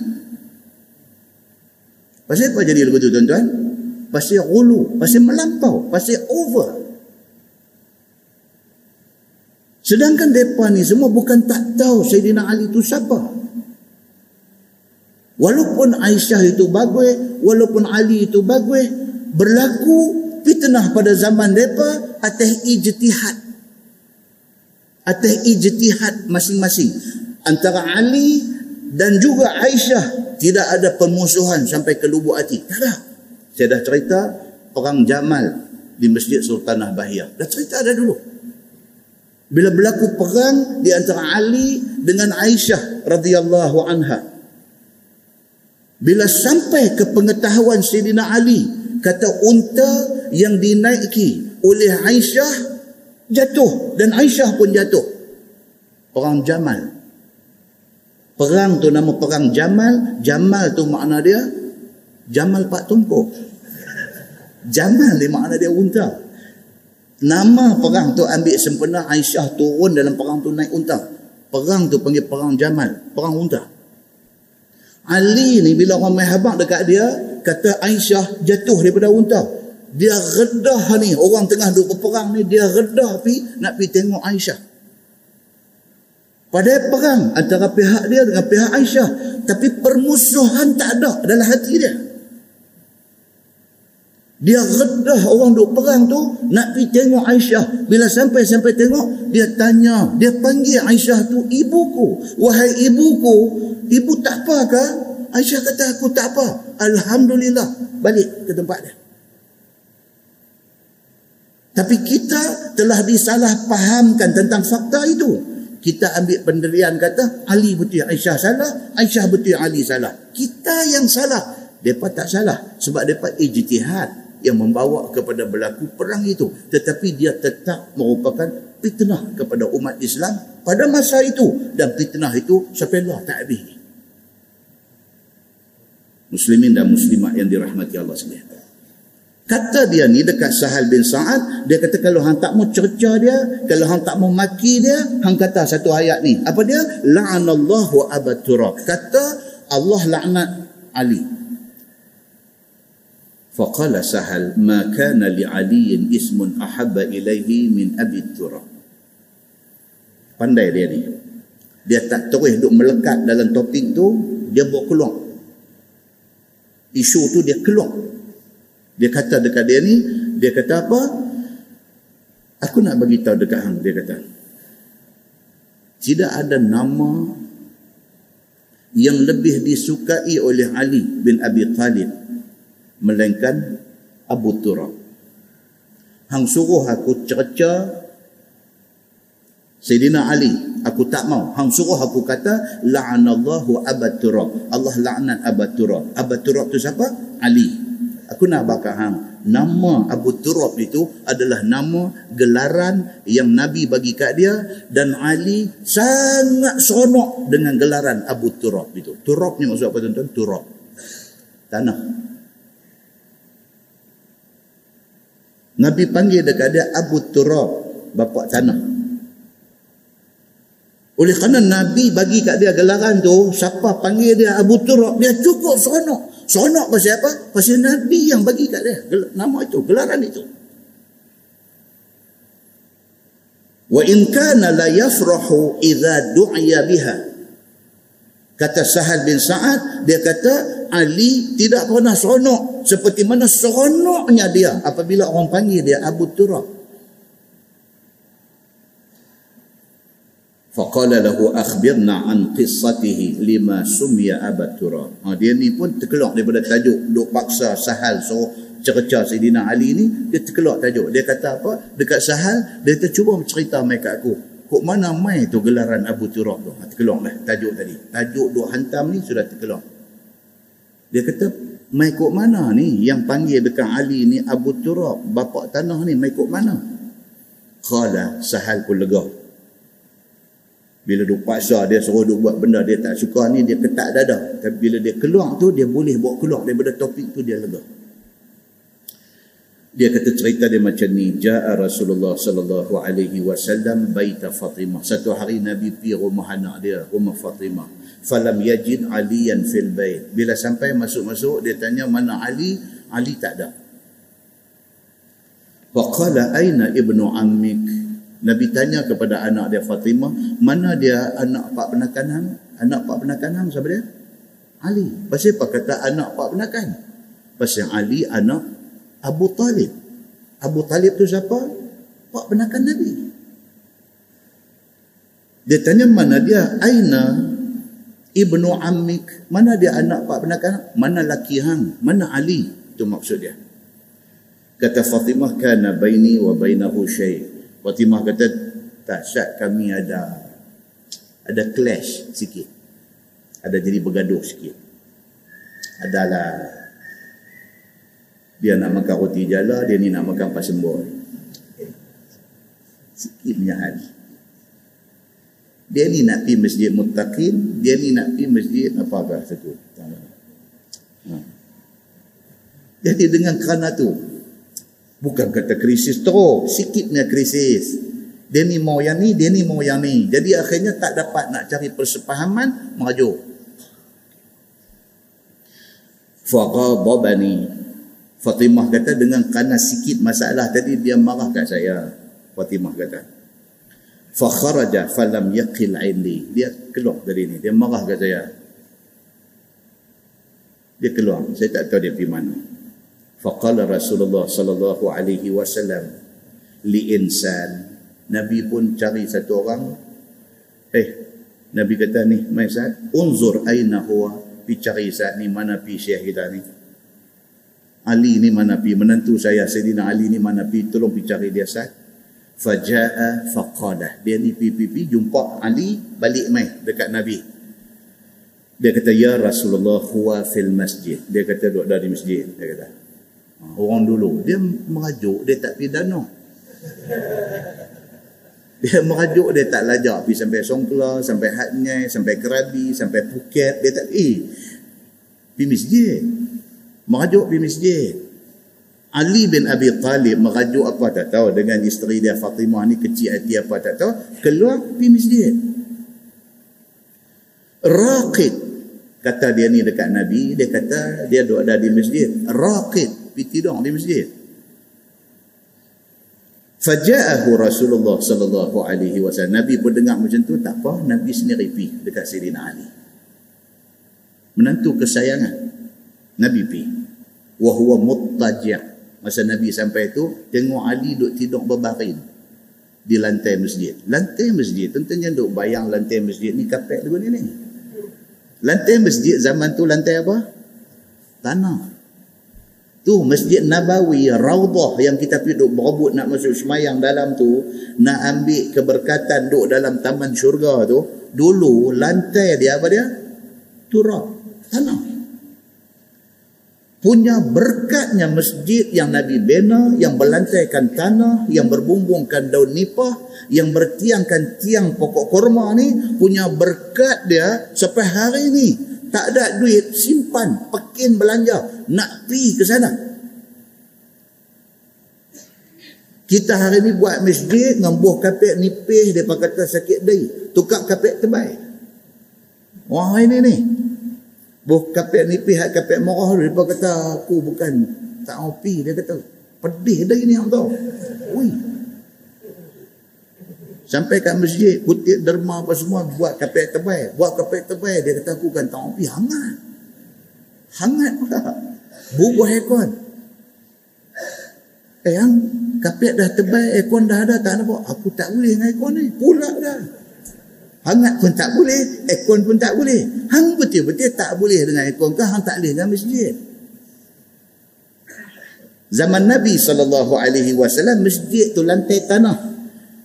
Pasal apa jadi begitu tuan-tuan? Pasal ulu pasal melampau pasal over Sedangkan mereka ni semua bukan tak tahu Sayyidina Ali itu siapa. Walaupun Aisyah itu bagus, walaupun Ali itu bagus, berlaku fitnah pada zaman mereka atas ijtihad. Atas ijtihad masing-masing. Antara Ali dan juga Aisyah tidak ada permusuhan sampai ke lubuk hati. Tak ada. Saya dah cerita orang Jamal di Masjid Sultanah Bahia. Dah cerita ada dulu. Bila berlaku perang di antara Ali dengan Aisyah radhiyallahu anha. Bila sampai ke pengetahuan Sayyidina Ali kata unta yang dinaiki oleh Aisyah jatuh dan Aisyah pun jatuh. Perang Jamal. Perang tu nama perang Jamal Jamal tu makna dia Jamal Pak Tumpuk Jamal ni makna dia unta nama perang tu ambil sempena Aisyah turun dalam perang tu naik unta perang tu panggil perang Jamal perang unta Ali ni bila orang main habak dekat dia kata Aisyah jatuh daripada unta dia redah ni orang tengah duduk berperang ni dia redah pi nak pi tengok Aisyah Padahal perang antara pihak dia dengan pihak Aisyah. Tapi permusuhan tak ada dalam hati dia. Dia redah orang duk perang tu nak pergi tengok Aisyah. Bila sampai-sampai tengok, dia tanya, dia panggil Aisyah tu ibuku. Wahai ibuku, ibu tak apa ke? Aisyah kata aku tak apa. Alhamdulillah. Balik ke tempat dia. Tapi kita telah disalah pahamkan tentang fakta itu kita ambil pendirian kata Ali betul Aisyah salah, Aisyah betul Ali salah. Kita yang salah. Depa tak salah sebab depa ijtihad yang membawa kepada berlaku perang itu tetapi dia tetap merupakan fitnah kepada umat Islam pada masa itu dan fitnah itu sampai Allah tak habis. Muslimin dan muslimat yang dirahmati Allah sekalian. Kata dia ni dekat Sahal bin Sa'ad, dia kata kalau hang tak mau cerca dia, kalau hang tak mau maki dia, hang kata satu ayat ni. Apa dia? La'anallahu abatura. Kata Allah laknat Ali. Sahal, ma kana li Aliyin ismun ahabba ilaihi min abi turab. Pandai dia ni. Dia tak terus duk melekat dalam topik tu, dia bawa keluar. Isu tu dia keluar dia kata dekat dia ni, dia kata apa? Aku nak bagi tahu dekat hang, dia kata. Tidak ada nama yang lebih disukai oleh Ali bin Abi Talib melainkan Abu Turab. Hang suruh aku cerca Sayyidina Ali, aku tak mau. Hang suruh aku kata la'anallahu Abu Turab. Allah laknat Abu Turab. Abu Turab tu siapa? Ali aku nak bakar hang nama Abu Turab itu adalah nama gelaran yang Nabi bagi kat dia dan Ali sangat seronok dengan gelaran Abu Turab itu Turab ni maksud apa tuan-tuan Turab tanah Nabi panggil dekat dia Abu Turab bapa tanah oleh kerana Nabi bagi kat dia gelaran tu siapa panggil dia Abu Turab dia cukup seronok Seronok pasal apa? Pasal Nabi yang bagi kat dia nama itu, gelaran itu. Wa in kana la yafrahu idza du'iya biha. Kata Sahal bin Sa'ad, dia kata Ali tidak pernah seronok seperti mana seronoknya dia apabila orang panggil dia Abu Turab. Faqala lahu akhbirna an qissatihi lima sumya Abu Turab. Ha, dia ni pun terkelak daripada tajuk duk paksa Sahal so cerca Sayyidina Ali ni dia terkelak tajuk. Dia kata apa? Dekat Sahal dia kata cuba cerita mai kat aku. Kok mana mai tu gelaran Abu Turab tu? Ha, terkelak lah tajuk tadi. Tajuk duk hantam ni sudah terkelak. Dia kata mai mana ni yang panggil dekat Ali ni Abu Turab, bapa tanah ni mai mana? Qala Sahal pun lega. Bila dia paksa dia suruh dia buat benda dia tak suka ni dia ketak dada. Tapi bila dia keluar tu dia boleh bawa keluar daripada topik tu dia lega. Dia kata cerita dia macam ni. Ja'a Rasulullah sallallahu alaihi wasallam baita Fatimah. Satu hari Nabi pergi rumah anak dia, rumah Fatimah. Falam yajid aliyan fil bait. Bila sampai masuk-masuk dia tanya mana Ali? Ali tak ada. Faqala aina ibnu ammik? Nabi tanya kepada anak dia Fatimah, mana dia anak pak penakan hang? Anak pak penakan hang siapa dia? Ali. Pasal apa kata anak pak penakan? Pasal Ali anak Abu Talib. Abu Talib tu siapa? Pak penakan Nabi. Dia tanya mana dia? Aina ibnu Amik. Mana dia anak pak penakan? Mana laki hang? Mana Ali? Itu maksud dia. Kata Fatimah kana baini wa bainahu syai' Fatimah kata tak syak kami ada ada clash sikit ada jadi bergaduh sikit adalah Dia nak makan roti jala, dia ni nak makan pasembur. Sikitnya hal. Dia ni nak pergi masjid muttaqin, dia ni nak pergi masjid apa-apa satu. Ha. Jadi dengan kerana tu, bukan kata krisis teruk, sikitnya krisis. Dia ni mau yang ni, dia ni mau yang ni. Jadi akhirnya tak dapat nak cari persepahaman, merajuk. Faqadabani. Fatimah kata dengan kerana sikit masalah tadi dia marah kat saya. Fatimah kata fa kharaja falam yaqil indi dia keluar dari ni. Dia marah kat saya. Dia keluar. Saya tak tahu dia pergi mana. Faqala rasulullah sallallahu alaihi wasallam li insan. Nabi pun cari satu orang. Eh nabi kata ni mai saat unzur aina huwa. Pi cari saat ni mana pi syekh kita ni? Ali ni mana pi? Menantu saya Sayyidina Ali ni mana pi? Tolong pi cari dia saat faja'a faqadah. Dia ni pipi jumpa Ali balik mai dekat Nabi. Dia kata ya Rasulullah huwa fil masjid. Dia kata duduk dari masjid dia kata. Orang dulu dia merajuk dia tak pidana dia merajuk dia tak lajak pergi sampai Songkla sampai Hatnyai sampai Kerabi sampai Phuket. Dia tak eh pergi masjid. Merajuk pergi masjid Ali bin Abi Talib merajuk apa tak tahu dengan isteri dia Fatimah ni kecil hati apa tak tahu keluar pergi masjid. Raqid kata dia ni dekat Nabi dia kata dia duduk ada di masjid. Raqid pergi tidur di masjid. Faja'ahu Rasulullah sallallahu alaihi wasallam. Nabi pun dengar macam tu tak apa Nabi sendiri pergi dekat Sayyidina Ali. Menantu kesayangan Nabi pergi. Wa huwa muttaji' Masa Nabi sampai tu tengok Ali duk tidur berbaring di lantai masjid. Lantai masjid, tentunya duk bayang lantai masjid ni kapek dulu ni ni. Lantai masjid zaman tu lantai apa? Tanah. Tu Masjid Nabawi, Raudah yang kita pergi duk berebut nak masuk semayang dalam tu, nak ambil keberkatan duk dalam taman syurga tu, dulu lantai dia apa dia? Turab, tanah punya berkatnya masjid yang Nabi bina, yang berlantaikan tanah, yang berbumbungkan daun nipah, yang bertiangkan tiang pokok korma ni, punya berkat dia sampai hari ni. Tak ada duit, simpan, pekin belanja, nak pi ke sana. Kita hari ni buat masjid, ngambuh kapek nipih, dia kata sakit day. Tukar kapek terbaik. Wah ini ni. Buh kapek ni pihak kapek marah dia kata aku bukan tak mau pi dia kata pedih dah ini tahu. Ui. Sampai kat masjid kutip derma apa semua buat kapek tebal, buat kapek tebal dia kata aku kan tak mau pi hangat. Hangat pula. Bubuh aircon. Eh yang kapek dah tebal aircon dah ada tak nampak. Aku tak boleh dengan aircon ni. Pula dah. Hangat pun tak boleh, aircon pun tak boleh. Hang betul-betul tak boleh dengan aircon ke hang tak boleh dengan masjid. Zaman Nabi saw masjid tu lantai tanah.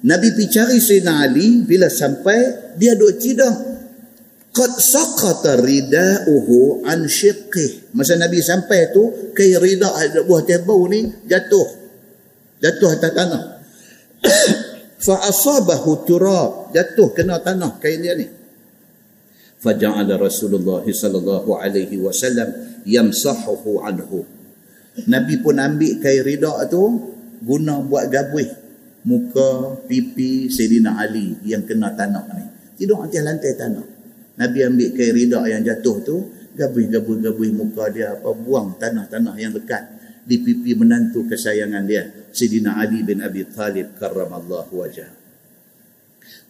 Nabi pergi cari Sayyidina Ali bila sampai dia duduk tidur. Qad saqata rida'uhu an shiqqih. Masa Nabi sampai tu kai rida buah teh bau ni jatuh. Jatuh atas tanah fa asabahu turab. Jatuh kena tanah kain dia ni. Faja'ala Rasulullah sallallahu alaihi wasallam yamsahuhu anhu. Nabi pun ambil kain rida tu guna buat gabuih muka pipi Sayyidina Ali yang kena tanah ni. Tidur atas lantai tanah. Nabi ambil kain rida yang jatuh tu gabuih-gabuih-gabuih muka dia apa buang tanah-tanah yang dekat di pipi menantu kesayangan dia Sidina Ali bin Abi Talib karramallahu wajah.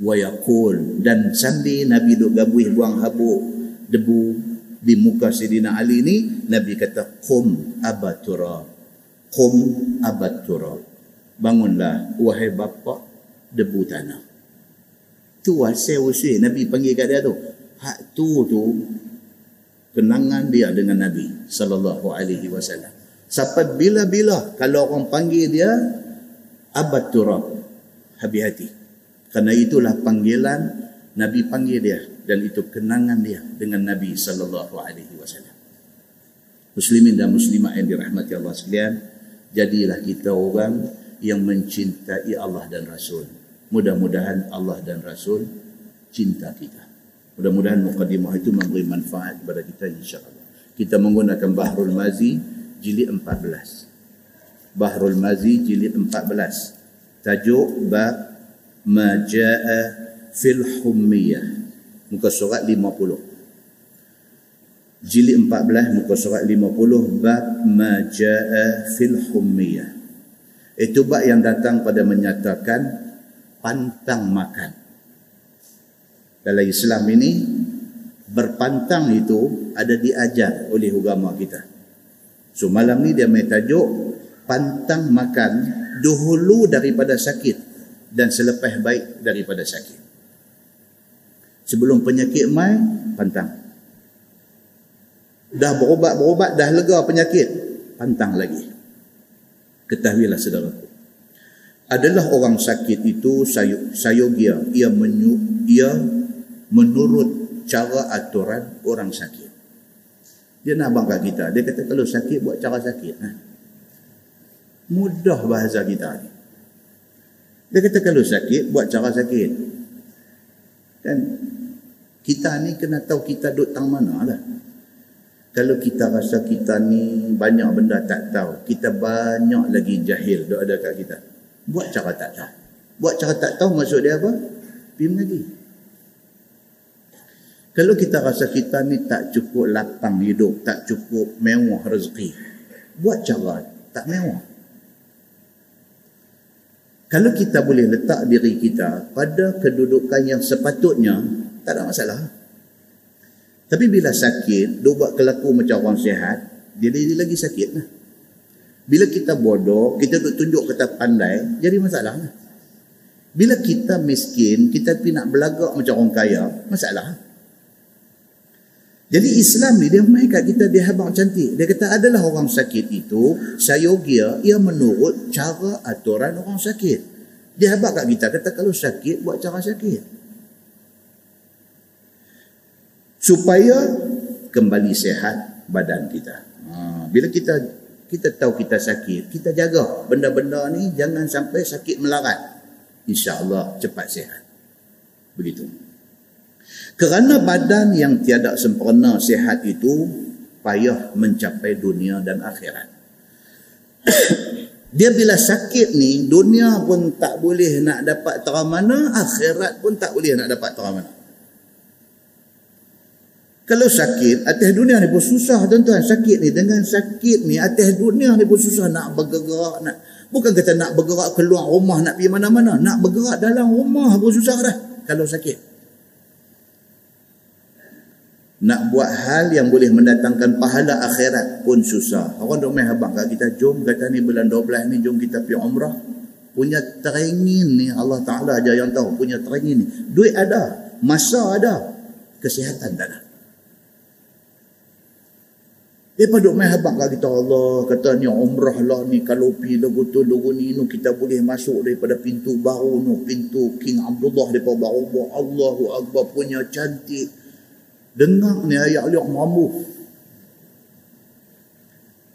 Wa yaqul dan sambil Nabi duk gabuih buang habuk debu di muka Sidina Ali ni Nabi kata qum abatura qum abatura. Bangunlah wahai bapa debu tanah. Tu asal usul Nabi panggil kat dia tu. Hak tu tu kenangan dia dengan Nabi sallallahu alaihi wasallam Sampai bila-bila kalau orang panggil dia abad turab. Habis hati. Kerana itulah panggilan Nabi panggil dia dan itu kenangan dia dengan Nabi sallallahu alaihi wasallam. Muslimin dan muslimat yang dirahmati Allah sekalian, jadilah kita orang yang mencintai Allah dan Rasul. Mudah-mudahan Allah dan Rasul cinta kita. Mudah-mudahan mukadimah itu memberi manfaat kepada kita insya-Allah. Kita menggunakan Bahrul Mazi jilid 14. Bahrul Mazi jilid 14. Tajuk bab ma jaa fil hummiyah. Muka surat 50 jilid 14 muka surat 50 bab ma jaa fil hummiyah itu bab yang datang pada menyatakan pantang makan dalam Islam ini berpantang itu ada diajar oleh agama kita so malam ni dia tajuk pantang makan dahulu daripada sakit dan selepas baik daripada sakit sebelum penyakit mai pantang dah berubat-berubat, dah lega penyakit, pantang lagi. Ketahuilah saudaraku. Adalah orang sakit itu sayogia, ia menyu, ia menurut cara aturan orang sakit. Dia nak bangga kita. Dia kata kalau sakit buat cara sakit. Ha? Mudah bahasa kita ni. Dia kata kalau sakit buat cara sakit. Dan kita ni kena tahu kita duduk tang mana lah. Kalau kita rasa kita ni banyak benda tak tahu, kita banyak lagi jahil dok ada kat kita. Buat cara tak tahu. Buat cara tak tahu maksud dia apa? Pergi mengaji. Kalau kita rasa kita ni tak cukup lapang hidup, tak cukup mewah rezeki, buat cara tak mewah. Kalau kita boleh letak diri kita pada kedudukan yang sepatutnya, tak ada masalah. Tapi bila sakit, dia buat kelaku macam orang sihat, dia jadi lagi sakit lah. Bila kita bodoh, kita tunjuk kita pandai, jadi masalah lah. Bila kita miskin, kita pergi nak belagak macam orang kaya, masalah. Jadi Islam ni dia main kat kita dia habang cantik. Dia kata adalah orang sakit itu sayogia ia menurut cara aturan orang sakit. Dia habang kat kita kata kalau sakit buat cara sakit. supaya kembali sehat badan kita. Ha, bila kita kita tahu kita sakit, kita jaga benda-benda ni jangan sampai sakit melarat. Insya-Allah cepat sehat. Begitu. Kerana badan yang tiada sempurna sehat itu payah mencapai dunia dan akhirat. Dia bila sakit ni, dunia pun tak boleh nak dapat teramana, akhirat pun tak boleh nak dapat teramana. Kalau sakit, atas dunia ni pun susah tuan-tuan. Sakit ni, dengan sakit ni, atas dunia ni pun susah nak bergerak. Nak, bukan kata nak bergerak keluar rumah, nak pergi mana-mana. Nak bergerak dalam rumah pun susah dah kalau sakit. Nak buat hal yang boleh mendatangkan pahala akhirat pun susah. Orang duk main habang kat kita, jom kata ni bulan 12 ni, jom kita pergi umrah. Punya teringin ni, Allah Ta'ala aja yang tahu, punya teringin ni. Duit ada, masa ada, kesihatan tak ada. Dia duk main habak kat kita Allah. Kata ni umrah lah ni. Kalau pergi lagu tu lagu ni. Nu kita boleh masuk daripada pintu baru. Nu pintu King Abdullah. Daripada baru. Allahu Akbar punya cantik. Dengar ni ayat-ayat mampu.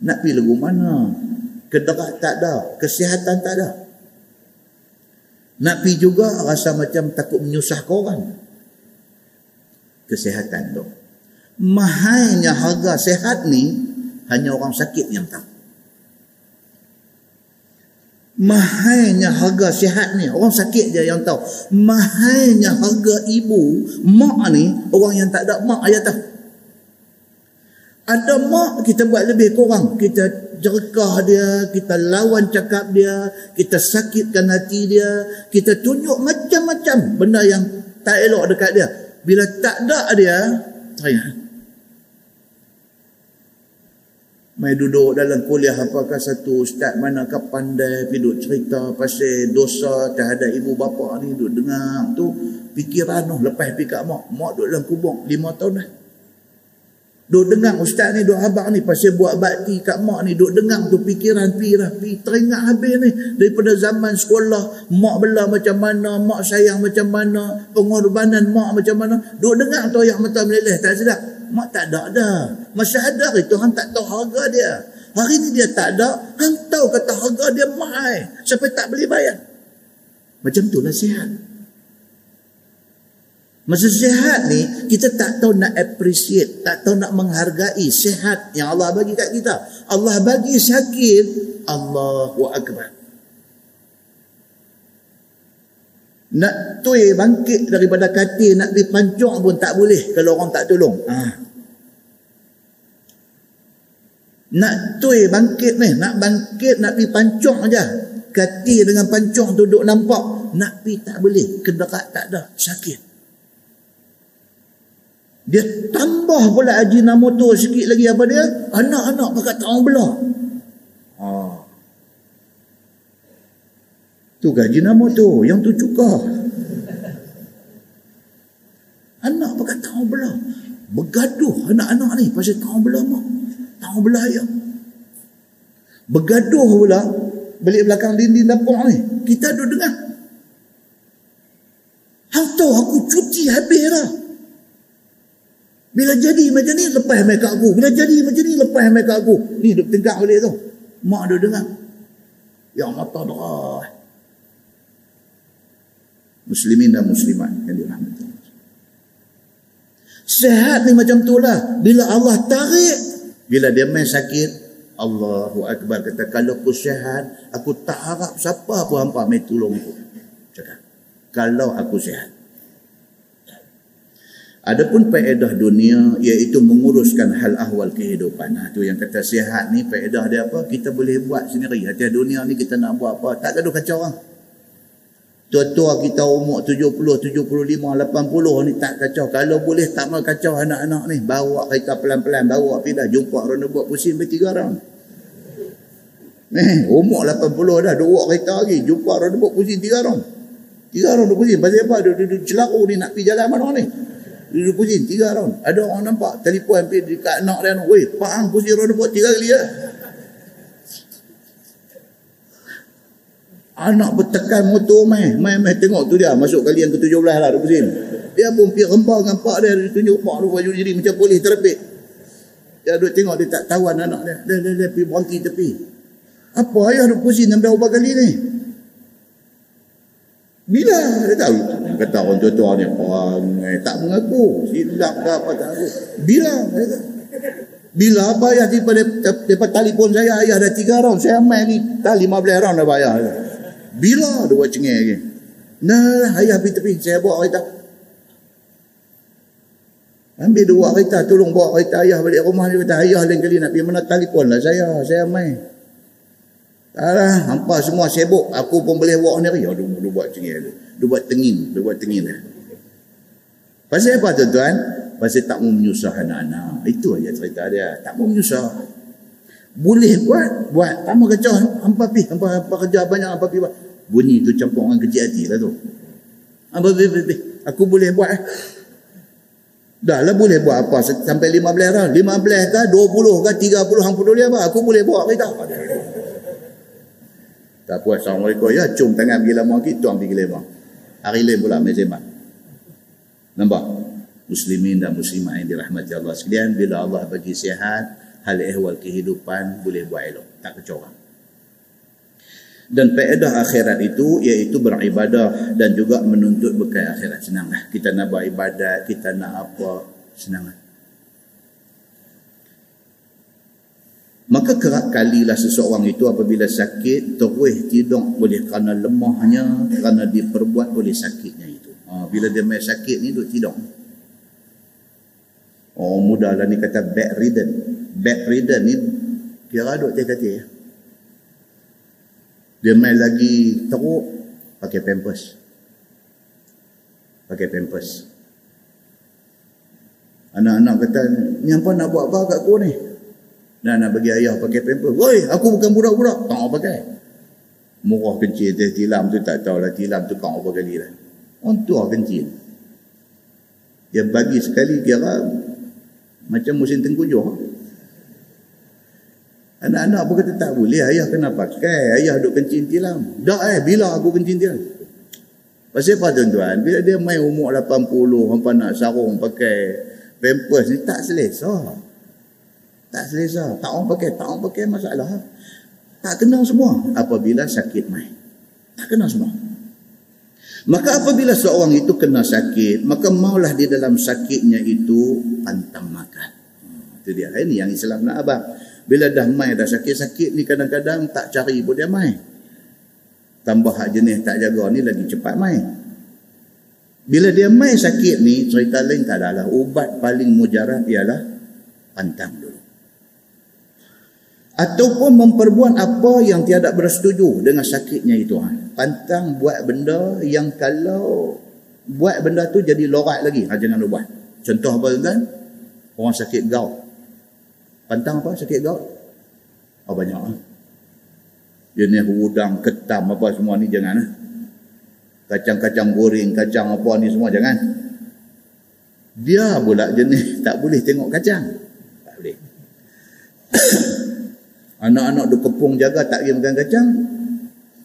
Nak pergi lagu mana? Kederat tak ada. Kesihatan tak ada. Nak pergi juga rasa macam takut menyusahkan orang. Kesihatan tu mahalnya harga sehat ni hanya orang sakit yang tahu. Mahalnya harga sihat ni orang sakit je yang tahu. Mahalnya harga ibu, mak ni orang yang tak ada mak aja tahu. Ada mak kita buat lebih kurang. Kita jerkah dia, kita lawan cakap dia, kita sakitkan hati dia, kita tunjuk macam-macam benda yang tak elok dekat dia. Bila tak ada dia, teringat. Mai duduk dalam kuliah apakah satu ustaz manakah pandai duduk cerita pasal dosa terhadap ibu bapa ni duduk dengar tu fikiran tu lepas pergi kat mak. Mak duduk dalam kubur lima tahun dah. Duduk dengar ustaz ni duduk abang ni pasal buat bakti kat mak ni duduk dengar tu fikiran pi dah pi teringat habis ni. Daripada zaman sekolah mak bela macam mana mak sayang macam mana pengorbanan mak macam mana. Duduk dengar tu ayat mata meleleh tak sedap Mak tak ada dah. Masa ada itu hang tak tahu harga dia. Hari ni dia tak ada, hang tahu kata harga dia mahal. Siapa tak boleh bayar? Macam tu lah sihat. Masa sihat ni, kita tak tahu nak appreciate, tak tahu nak menghargai sihat yang Allah bagi kat kita. Allah bagi sakit, Allahu Akbar. Nak tuai bangkit daripada katil, nak pergi pancung pun tak boleh kalau orang tak tolong. Ha. Nak tuai bangkit ni, nak bangkit, nak pergi pancung aja. Katil dengan pancung duduk nampak, nak pergi tak boleh, kedekat tak ada, sakit. Dia tambah pula haji nama tu sikit lagi apa dia? Anak-anak pakai tahun belah. Tu gaji nama tu. Yang tu cuka. Anak pakai tahun belah. Bergaduh anak-anak ni pasal tahun belah mak. Tahun belah ayah. Bergaduh pula. Balik belakang dinding dapur ni. Kita duduk dengar. Hang tahu aku cuti habis lah. Bila jadi macam ni, lepas kat aku. Bila jadi macam ni, lepas kat aku. Ni duk tegak balik tu. Mak dia dengar. Ya mata darah. Muslimin dan muslimat yang dirahmati. Sehat ni macam tu lah. Bila Allah tarik, bila dia main sakit, Allahu Akbar kata, kalau aku sehat, aku tak harap siapa pun hampa main tolong aku. Cakap, kalau aku sehat. Adapun faedah dunia iaitu menguruskan hal ahwal kehidupan. Nah, tu yang kata sihat ni faedah dia apa? Kita boleh buat sendiri. Hati dunia ni kita nak buat apa? Tak gaduh kacau orang. Tua-tua kita umur 70, 75, 80 ni tak kacau. Kalau boleh tak mau kacau anak-anak ni. Bawa kereta pelan-pelan. Bawa pindah. Jumpa orang buat pusing bertiga tiga orang. Eh, umur 80 dah. Dua kereta lagi. Jumpa orang buat pusing tiga orang. Tiga orang duduk pusing. Pasal apa? Duduk celaku ni nak pergi jalan mana ni? Dia pusing tiga round. Ada orang nampak telefon hampir dekat anak dia. Weh, Pak Ang pusing round buat tiga kali ya. Anak bertekan motor mai. Mai mai tengok tu dia. Masuk kali yang ke-17 lah dia pusing. Dia pun pergi rempah dengan pak dia. Dia tunjuk pak dia baju diri macam polis terlepik. Dia duduk tengok dia tak tawan anak dia. Dia, dia, dia, pergi berhenti tepi. Apa ayah duduk pusing sampai berapa kali ni? Bila dia tahu? Kata orang tua-tua ni perangai. Tak mengaku. Silap ke apa tak aku. Bila? Bila apa ayah daripada telefon saya, ayah dah tiga round. Saya main ni, dah lima belas round dah bayar. Bila dua cengih lagi? Nah, ayah pergi tepi. Saya bawa kereta. Ambil dua kereta, tolong bawa kereta ayah balik rumah. Dia kata, ayah lain kali nak pergi mana telefon lah saya. Saya main. Alah, hampa semua sibuk. Aku pun boleh buat ni. Ya, dia, dia buat cengih. Dia buat tengin. Dia buat tengin. Pasal apa tuan-tuan? Pasal tak mau menyusah anak-anak. Itu aja cerita dia. Tak mau menyusah. Boleh buat. Buat. Tak mau kacau. Hampa pi. Hampa, hampa kerja banyak. Hampa pi buat. Bunyi tu campur orang kecil hati lah tu. Hampa pi, pi, pi. Aku boleh buat eh. Dah lah boleh buat apa sampai 15 lah. 15 ke 20 ke 30 hang peduli apa. Aku boleh buat kereta. Tak puas Assalamualaikum. Ya, cum tangan pergi lama lagi, tuang pergi lama. Hari lain pula sembang. Nampak? Muslimin dan muslimah yang dirahmati Allah sekalian, bila Allah bagi sihat, hal ehwal kehidupan boleh buat elok. Tak kecorak. Dan faedah akhirat itu iaitu beribadah dan juga menuntut bekal akhirat. Senanglah. Kita nak buat ibadat, kita nak apa, senanglah. Maka kerap kalilah seseorang itu apabila sakit terus tidur oleh kerana lemahnya, kerana diperbuat oleh sakitnya itu. Ha, bila dia main sakit ni duduk tidur. Oh mudah lah ni kata bedridden. Bedridden ni kira duduk tiap kata ya. Dia main lagi teruk pakai pampers. Pakai pampers. Anak-anak kata, ni apa nak buat apa kat kau ni? Dan nak bagi ayah pakai pamper. Woi, aku bukan budak-budak. Tak mau pakai. Murah kencil teh tilam tu tak tahu lah tilam tu kau apa kali lah. Untuk kencil. Dia bagi sekali kira macam musim tengkujuh. Anak-anak pun kata tak boleh. Ayah kena pakai. Ayah duduk kencing tilam. Dah eh, bila aku kencing tilam? Pasal apa tuan-tuan? Bila dia main umur 80, hampa nak sarung pakai pampers ni tak selesa. Tak selesa. Tak orang pakai, tak orang pakai masalah. Tak kena semua apabila sakit mai. Tak kena semua. Maka apabila seorang itu kena sakit, maka maulah di dalam sakitnya itu pantang makan. Hmm, itu dia. Ini yang Islam nak abang. Bila dah mai dah sakit-sakit ni kadang-kadang tak cari pun dia mai. Tambah hak jenis tak jaga ni lagi cepat mai. Bila dia mai sakit ni, cerita lain tak adalah. Ubat paling mujarab ialah pantang dulu. Ataupun memperbuat apa yang tiada bersetuju dengan sakitnya itu. Ha. Pantang buat benda yang kalau buat benda tu jadi lorat lagi. Ha, jangan buat. Contoh apa tuan? Orang sakit gout. Pantang apa sakit gout? Oh banyak. Ha? Jenis udang, ketam apa semua ni jangan. Ha? kacang-kacang goreng, kacang apa ni semua jangan. Dia pula jenis tak boleh tengok kacang. Tak boleh. Anak-anak duk kepung jaga tak pergi makan kacang.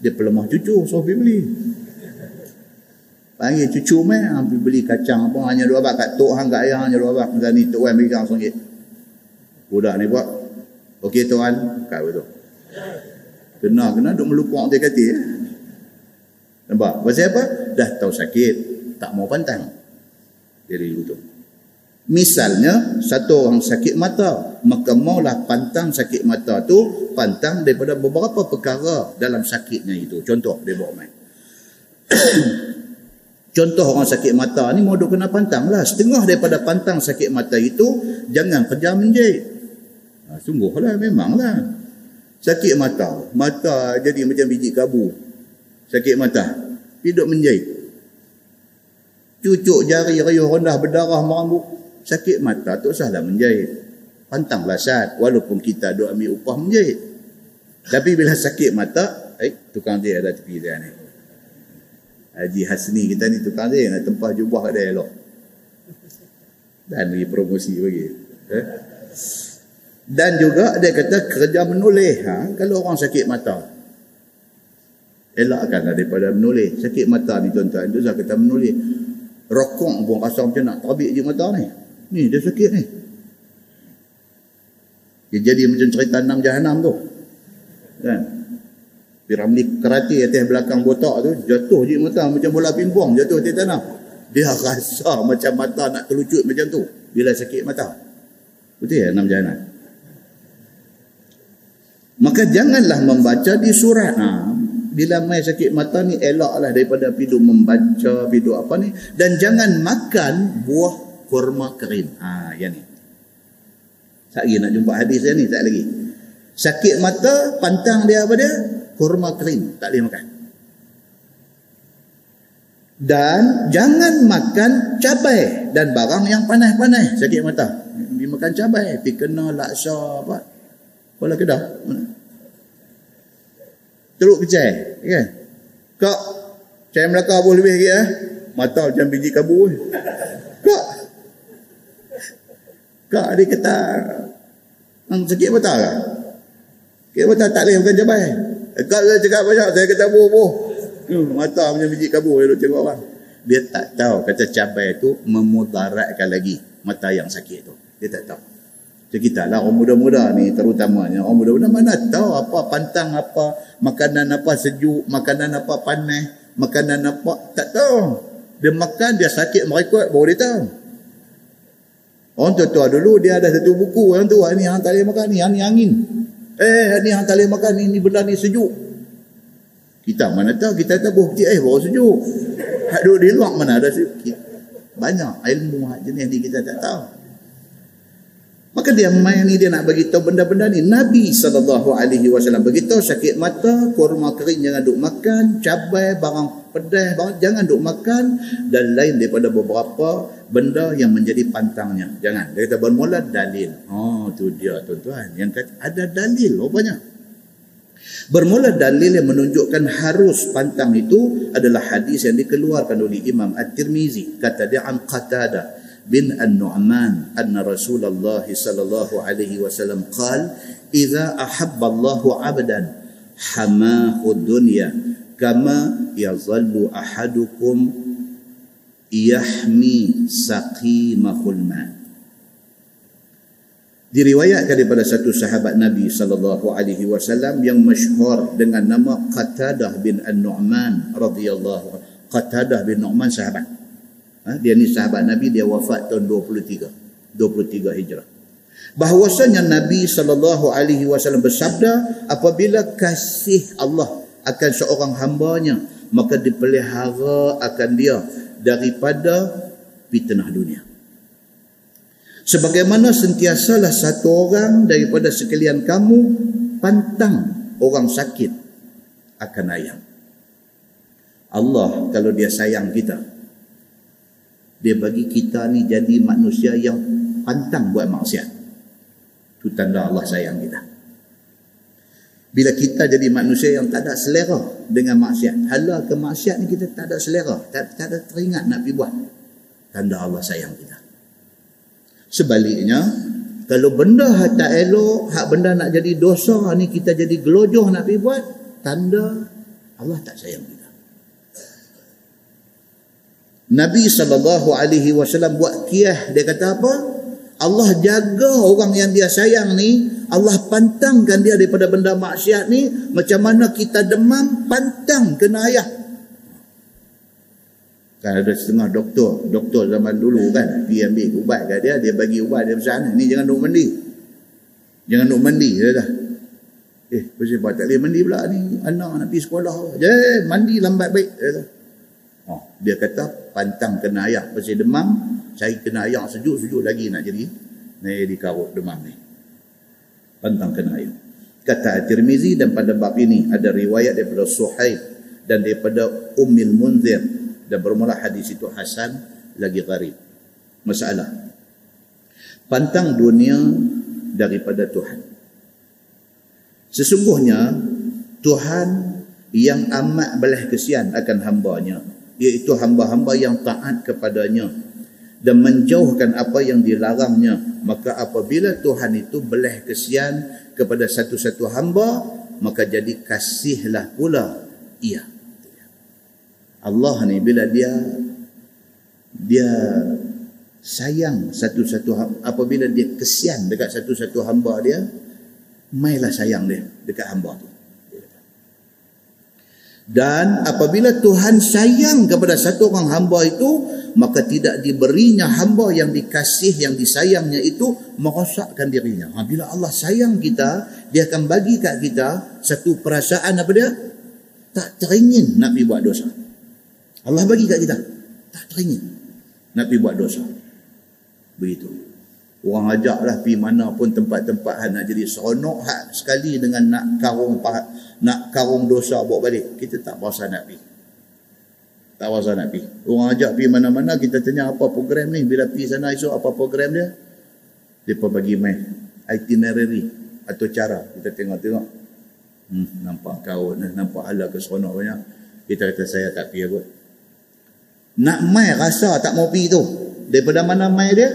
Dia pelemah cucu, so pergi beli. Panggil cucu meh, pergi beli kacang apa hanya dua bak kat tok hang kat ayah hanya dua bak. Macam ni tok wan pegang songit. Budak ni buat. Okey tuan, kat betul. Kena kena duk melupak dia kata ya. Nampak? Pasal apa? Dah tahu sakit, tak mau pantang. Jadi itu. Misalnya, satu orang sakit mata, maka maulah pantang sakit mata tu pantang daripada beberapa perkara dalam sakitnya itu. Contoh, dia bawa main. Contoh orang sakit mata ni mau kena pantang lah. Setengah daripada pantang sakit mata itu, jangan kerja menjahit. Ha, sungguhlah, memanglah. Sakit mata. Mata jadi macam biji kabu sakit mata hidup menjahit cucuk jari riuh rendah berdarah merambut sakit mata tak usahlah menjahit. Pantang lasat walaupun kita duk ambil upah menjahit. Tapi bila sakit mata eh tukang dia ada tepi dia ni. Haji Hasni kita ni tukang dia nak tempah jubah dia elok. Dan bagi promosi bagi. Eh? dan juga dia kata kerja menulis ha? kalau orang sakit mata. Elakkanlah daripada menulis sakit mata ni tuan-tuan tu saya kata menulis rokok pun rasa macam nak terbit je mata ni ni dia sakit ni. Dia jadi macam cerita enam jahanam tu. Kan? Piramid kerati atas belakang botak tu jatuh je mata macam bola pingpong jatuh di tanah. Dia rasa macam mata nak terlucut macam tu bila sakit mata. Betul ya enam jahanam? Maka janganlah membaca di surat. Ha, bila mai sakit mata ni elaklah daripada pidu membaca pidu apa ni. Dan jangan makan buah kurma kering. Ha yang ni. Lagi nak jumpa hadis ni tak lagi. Sakit mata pantang dia apa dia? Kurma kering. Tak boleh makan. Dan jangan makan cabai dan barang yang panas-panas. Sakit mata. Dia makan cabai tapi kena laksa apa. Kuala Kedah. Teruk kecai kan? Kak Cahaya Melaka boleh lebih lagi eh? Mata macam biji kabu Kak Kak dia kata Ang sakit mata kak Sakit mata tak boleh makan cabai Kak saya cakap banyak Saya kata buh-buh hmm, Mata macam biji kabu Dia tengok orang Dia tak tahu Kata cabai tu Memudaratkan lagi Mata yang sakit tu Dia tak tahu macam kita lah orang muda-muda ni terutamanya. Orang muda-muda mana tahu apa pantang apa, makanan apa sejuk, makanan apa panas, makanan apa, tak tahu. Dia makan, dia sakit merekod, baru dia tahu. Orang tua-tua dulu dia ada satu buku yang tu, ni yang tak boleh makan, ni ni angin. Eh, ni yang tak boleh makan, ni, ni benda ni sejuk. Kita mana tahu, kita tahu buah eh baru sejuk. Hak duduk di luar mana ada sejuk. Banyak ilmu jenis ni kita tak tahu. Maka dia main ni dia nak bagi tahu benda-benda ni. Nabi sallallahu alaihi wasallam bagi tahu sakit mata, kurma kering jangan duk makan, cabai, barang pedas, barang jangan duk makan dan lain daripada beberapa benda yang menjadi pantangnya. Jangan. Dia kata bermula dalil. Oh, tu dia tuan-tuan. Yang kata ada dalil rupanya. Bermula dalil yang menunjukkan harus pantang itu adalah hadis yang dikeluarkan oleh Imam At-Tirmizi. Kata dia an Qatadah bin An-Nu'man anna Rasulullah sallallahu alaihi wasallam qal idza ahabba Allah 'abdan hamahu dunya kama yazallu ahadukum yahmi saqimahul ma diriwayatkan daripada satu sahabat Nabi sallallahu alaihi wasallam yang masyhur dengan nama Qatadah bin An-Nu'man radhiyallahu Qatadah bin Nu'man sahabat. Ha? dia ni sahabat Nabi dia wafat tahun 23 23 Hijrah. Bahwasanya Nabi sallallahu alaihi wasallam bersabda apabila kasih Allah akan seorang hambanya maka dipelihara akan dia daripada fitnah dunia Sebagaimana sentiasalah satu orang daripada sekalian kamu pantang orang sakit akan ayam. Allah kalau dia sayang kita, dia bagi kita ni jadi manusia yang pantang buat maksiat. Itu tanda Allah sayang kita. Bila kita jadi manusia yang tak ada selera dengan maksiat. Hala ke maksiat ni kita tak ada selera. Tak, tak ada teringat nak pergi buat. Tanda Allah sayang kita. Sebaliknya, kalau benda hak tak elok, hak benda nak jadi dosa ni kita jadi gelojoh nak pergi buat, tanda Allah tak sayang kita. Nabi SAW buat kiah, dia kata apa? Allah jaga orang yang dia sayang ni, Allah pantangkan dia daripada benda maksiat ni, macam mana kita demam, pantang kena ayah. Kan ada setengah doktor, doktor zaman dulu kan, pergi ambil ubat kat dia, dia bagi ubat dia besar ni, jangan duk mandi. Jangan duk mandi, dia dah. Eh, pasal tak boleh mandi pula ni, anak nak pergi sekolah. Eh, mandi lambat baik. Dia, dah. Oh, dia kata, pantang kena ayak pasal demam, saya kena ayak sejuk-sejuk lagi nak jadi, nak jadi karut demam ni. Pantang kena ayak. Kata Tirmizi dan pada bab ini ada riwayat daripada Suhaib dan daripada Ummil Munzir dan bermula hadis itu hasan lagi gharib masalah pantang dunia daripada Tuhan sesungguhnya Tuhan yang amat belah kesian akan hambanya iaitu hamba-hamba yang taat kepadanya dan menjauhkan apa yang dilarangnya. Maka apabila Tuhan itu belah kesian kepada satu-satu hamba maka jadi kasihlah pula ia. Allah ni bila dia dia sayang satu-satu apabila dia kesian dekat satu-satu hamba dia mailah sayang dia dekat hamba tu dan apabila Tuhan sayang kepada satu orang hamba itu maka tidak diberinya hamba yang dikasih yang disayangnya itu merosakkan dirinya ha, bila Allah sayang kita dia akan bagi kat kita satu perasaan apa dia tak teringin nak pergi buat dosa Allah bagi kat kita. Tak teringin. Nak pergi buat dosa. Begitu. Orang ajaklah pergi mana pun tempat-tempat nak jadi seronok hak sekali dengan nak karung nak karung dosa bawa balik. Kita tak berasa nak pergi. Tak berasa nak pergi. Orang ajak pergi mana-mana kita tanya apa program ni. Bila pergi sana esok apa program dia. Pun bagi main itinerary atau cara. Kita tengok-tengok. Hmm, nampak kau, nampak ala keseronok banyak. Kita kata saya tak pergi kot. Nak mai rasa tak mau pergi tu. Daripada mana mai dia?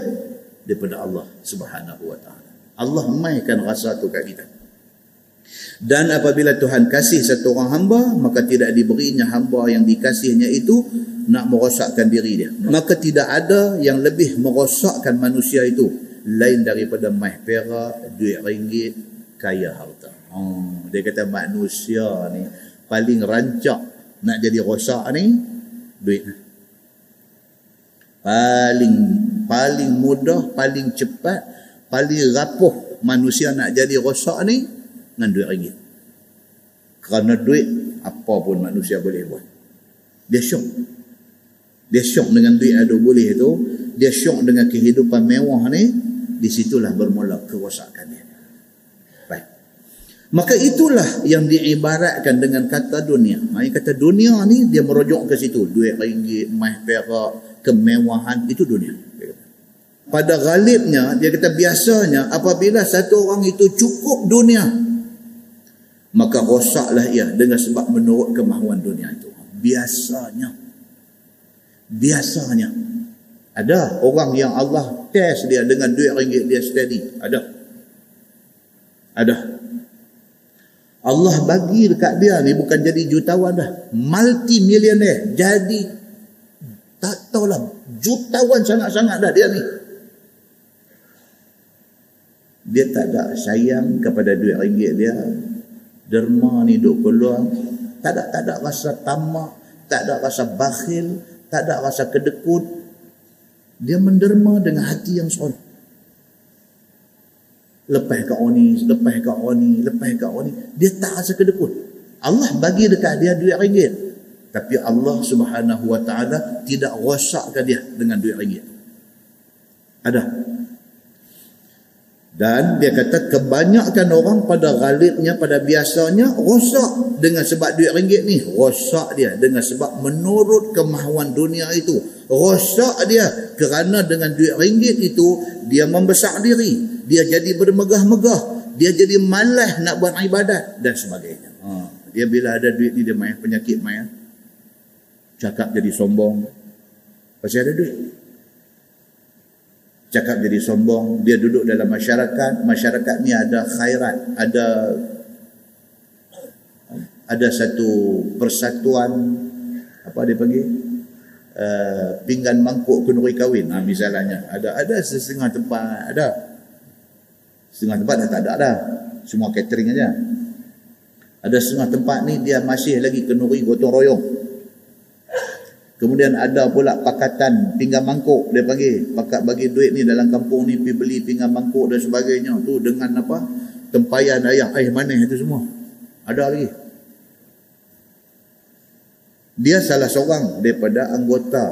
Daripada Allah Subhanahu wa taala. Allah maikan rasa tu kat kita. Dan apabila Tuhan kasih satu orang hamba, maka tidak diberinya hamba yang dikasihnya itu nak merosakkan diri dia. Maka tidak ada yang lebih merosakkan manusia itu lain daripada mai perak, duit ringgit, kaya harta. Oh, dia kata manusia ni paling rancak nak jadi rosak ni duit paling paling mudah paling cepat paling rapuh manusia nak jadi rosak ni dengan duit ringgit. Kerana duit apa pun manusia boleh buat. Dia syok. Dia syok dengan duit ada boleh tu dia syok dengan kehidupan mewah ni di situlah bermula kerosakan dia. Baik. Maka itulah yang diibaratkan dengan kata dunia. Ha, kata dunia ni dia merujuk ke situ. Duit ringgit, emas perak, kemewahan itu dunia. Pada galibnya, dia kata biasanya apabila satu orang itu cukup dunia, maka rosaklah ia dengan sebab menurut kemahuan dunia itu. Biasanya. Biasanya. Ada orang yang Allah test dia dengan duit ringgit dia steady. Ada. Ada. Allah bagi dekat dia ni bukan jadi jutawan dah. Multi millionaire. Jadi tak tahulah jutawan sangat-sangat dah dia ni. dia tak ada sayang kepada duit ringgit dia. Derma ni duk keluar tak ada tak ada rasa tamak tak ada rasa bakhil tak ada rasa kedekut. Dia menderma dengan hati yang solid lepas kat oni lepas kat oni lepas kat oni. Dia tak rasa kedekut. Allah bagi dekat dia duit ringgit tapi Allah Subhanahu wa taala tidak rosakkan dia dengan duit ringgit ada dan dia kata kebanyakan orang pada galibnya, pada biasanya rosak dengan sebab duit ringgit ni. Rosak dia dengan sebab menurut kemahuan dunia itu. Rosak dia kerana dengan duit ringgit itu dia membesar diri. Dia jadi bermegah-megah. Dia jadi malas nak buat ibadat dan sebagainya. Ha. Dia bila ada duit ni dia main penyakit main. Cakap jadi sombong. Pasal ada duit. Cakap jadi sombong dia duduk dalam masyarakat masyarakat ni ada khairat ada ada satu persatuan apa dia panggil? Uh, pinggan mangkuk kenduri kahwin. Ha, misalnya. Ada ada setengah tempat ada. Setengah tempat dah tak ada dah. Semua catering aja. Ada setengah tempat ni dia masih lagi kenduri gotong royong Kemudian ada pula pakatan pinggan mangkuk dia panggil. Pakat bagi duit ni dalam kampung ni pergi beli pinggan mangkuk dan sebagainya. Tu dengan apa? Tempayan ayah air manis itu semua. Ada lagi. Dia salah seorang daripada anggota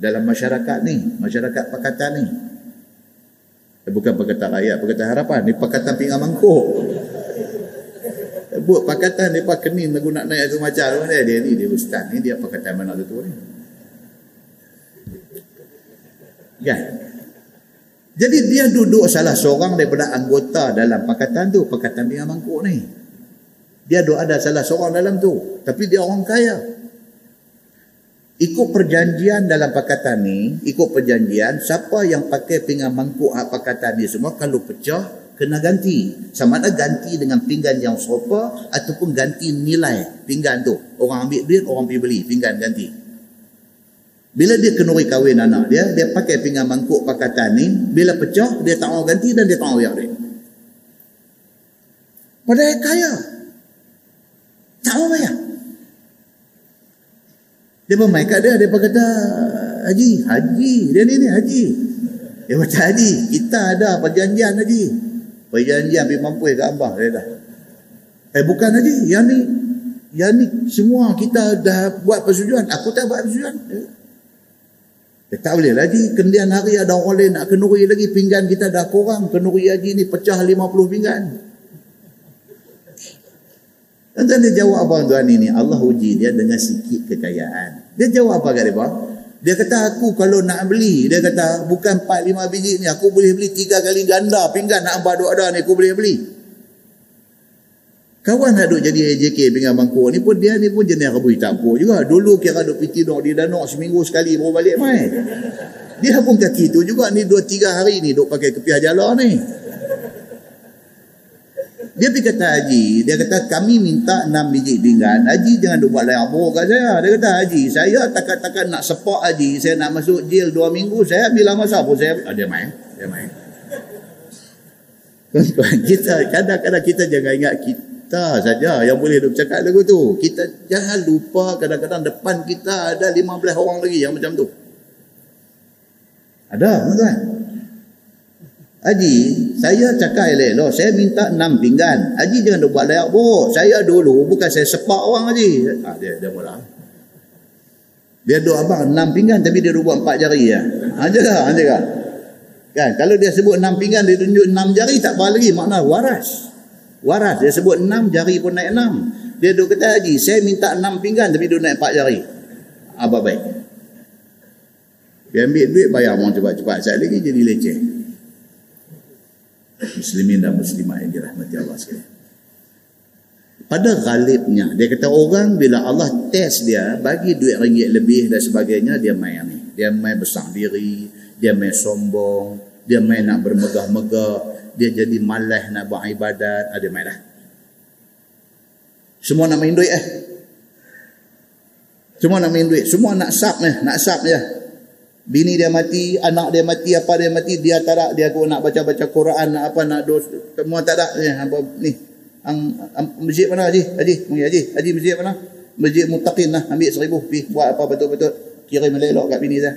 dalam masyarakat ni. Masyarakat pakatan ni. Eh, bukan pakatan rakyat, pakatan harapan. Ni pakatan pinggan mangkuk. Buat pakatan pakai kening nak naik dia, dia ni dia ustaz ni dia pakatan mana tu ni. Kan? Jadi dia duduk salah seorang daripada anggota dalam pakatan tu, pakatan Bingan Mangkuk ni. Dia duduk ada salah seorang dalam tu. Tapi dia orang kaya. Ikut perjanjian dalam pakatan ni, ikut perjanjian, siapa yang pakai pinggan mangkuk hak pakatan ni semua, kalau pecah, kena ganti. Sama ada ganti dengan pinggan yang serupa, ataupun ganti nilai pinggan tu. Orang ambil duit, orang pergi beli pinggan ganti. Bila dia kenuri kahwin anak dia, dia pakai pinggan mangkuk pakatan ni, bila pecah, dia tak mau ganti dan dia tak mau duit. Padahal kaya. Tak mau bayar. Dia bermain kat dia, dia kata, Haji, Haji, dia ni ni, Haji. Dia macam Haji, kita ada perjanjian Haji. Perjanjian pergi mampu ke Abah, dia dah. Eh bukan Haji, yang ni, yang ni semua kita dah buat persetujuan. Aku tak buat persetujuan. Eh, tak boleh lagi. Kendian hari ada orang lain nak kenuri lagi. Pinggan kita dah kurang. Kenuri haji ni pecah 50 pinggan. Dan dia jawab apa tuan ini? Allah uji dia dengan sikit kekayaan. Dia jawab apa kat dia? Dia kata aku kalau nak beli. Dia kata bukan 4-5 biji ni. Aku boleh beli 3 kali ganda. Pinggan nak abad ada ni aku boleh beli. Kawan nak duduk jadi AJK pinggan bangkuk ni pun dia ni pun jenis rebui tampuk juga. Dulu kira duduk pergi tidur di danau seminggu sekali baru balik main. Dia pun kaki tu juga ni dua tiga hari ni duduk pakai kepiah jala ni. Dia pergi kata Haji, dia kata kami minta enam biji pinggan. Haji jangan duk buat layak buruk kat saya. Dia kata Haji, saya takat-takat nak sepak Haji, saya nak masuk jail dua minggu, saya bila masa pun saya, ah, dia main, dia main. kita kadang-kadang kita jangan ingat kita kita saja yang boleh duk cakap lagu tu. Kita jangan lupa kadang-kadang depan kita ada 15 orang lagi yang macam tu. Ada, tuan Haji, saya cakap elok-elok, saya minta 6 pinggan. Haji jangan duk buat layak buruk. Saya dulu bukan saya sepak orang Haji. Ha, dia dia mula. Dia duk abang 6 pinggan tapi dia duk buat 4 jari ya. Ha jaga, ha jaga. Kan, kalau dia sebut 6 pinggan dia tunjuk 6 jari tak apa lagi makna waras waras. Dia sebut enam jari pun naik enam. Dia duduk kata haji saya minta enam pinggan tapi dia naik empat jari. Apa baik. Dia ambil duit bayar orang cepat-cepat. Saya lagi jadi leceh. Muslimin dan muslimat yang dirahmati Allah sekalian. Pada galibnya dia kata orang bila Allah test dia bagi duit ringgit lebih dan sebagainya dia main ni dia main besar diri dia main sombong dia main nak bermegah-megah dia jadi malas nak buat ibadat. Ada main dah semua nak main duit eh? Semua nak main duit. Semua nak sap eh? Nak sap je bini dia mati anak dia mati apa dia mati dia tak ada. Dia nak baca-baca Quran nak apa nak dos semua tak ada. Ni apa ni. Ang, ang masjid mana haji? Haji haji. Haji masjid mana? Masjid muttaqin lah. Ambil seribu. Pi buat apa betul-betul. Kirim elok kat bini dia.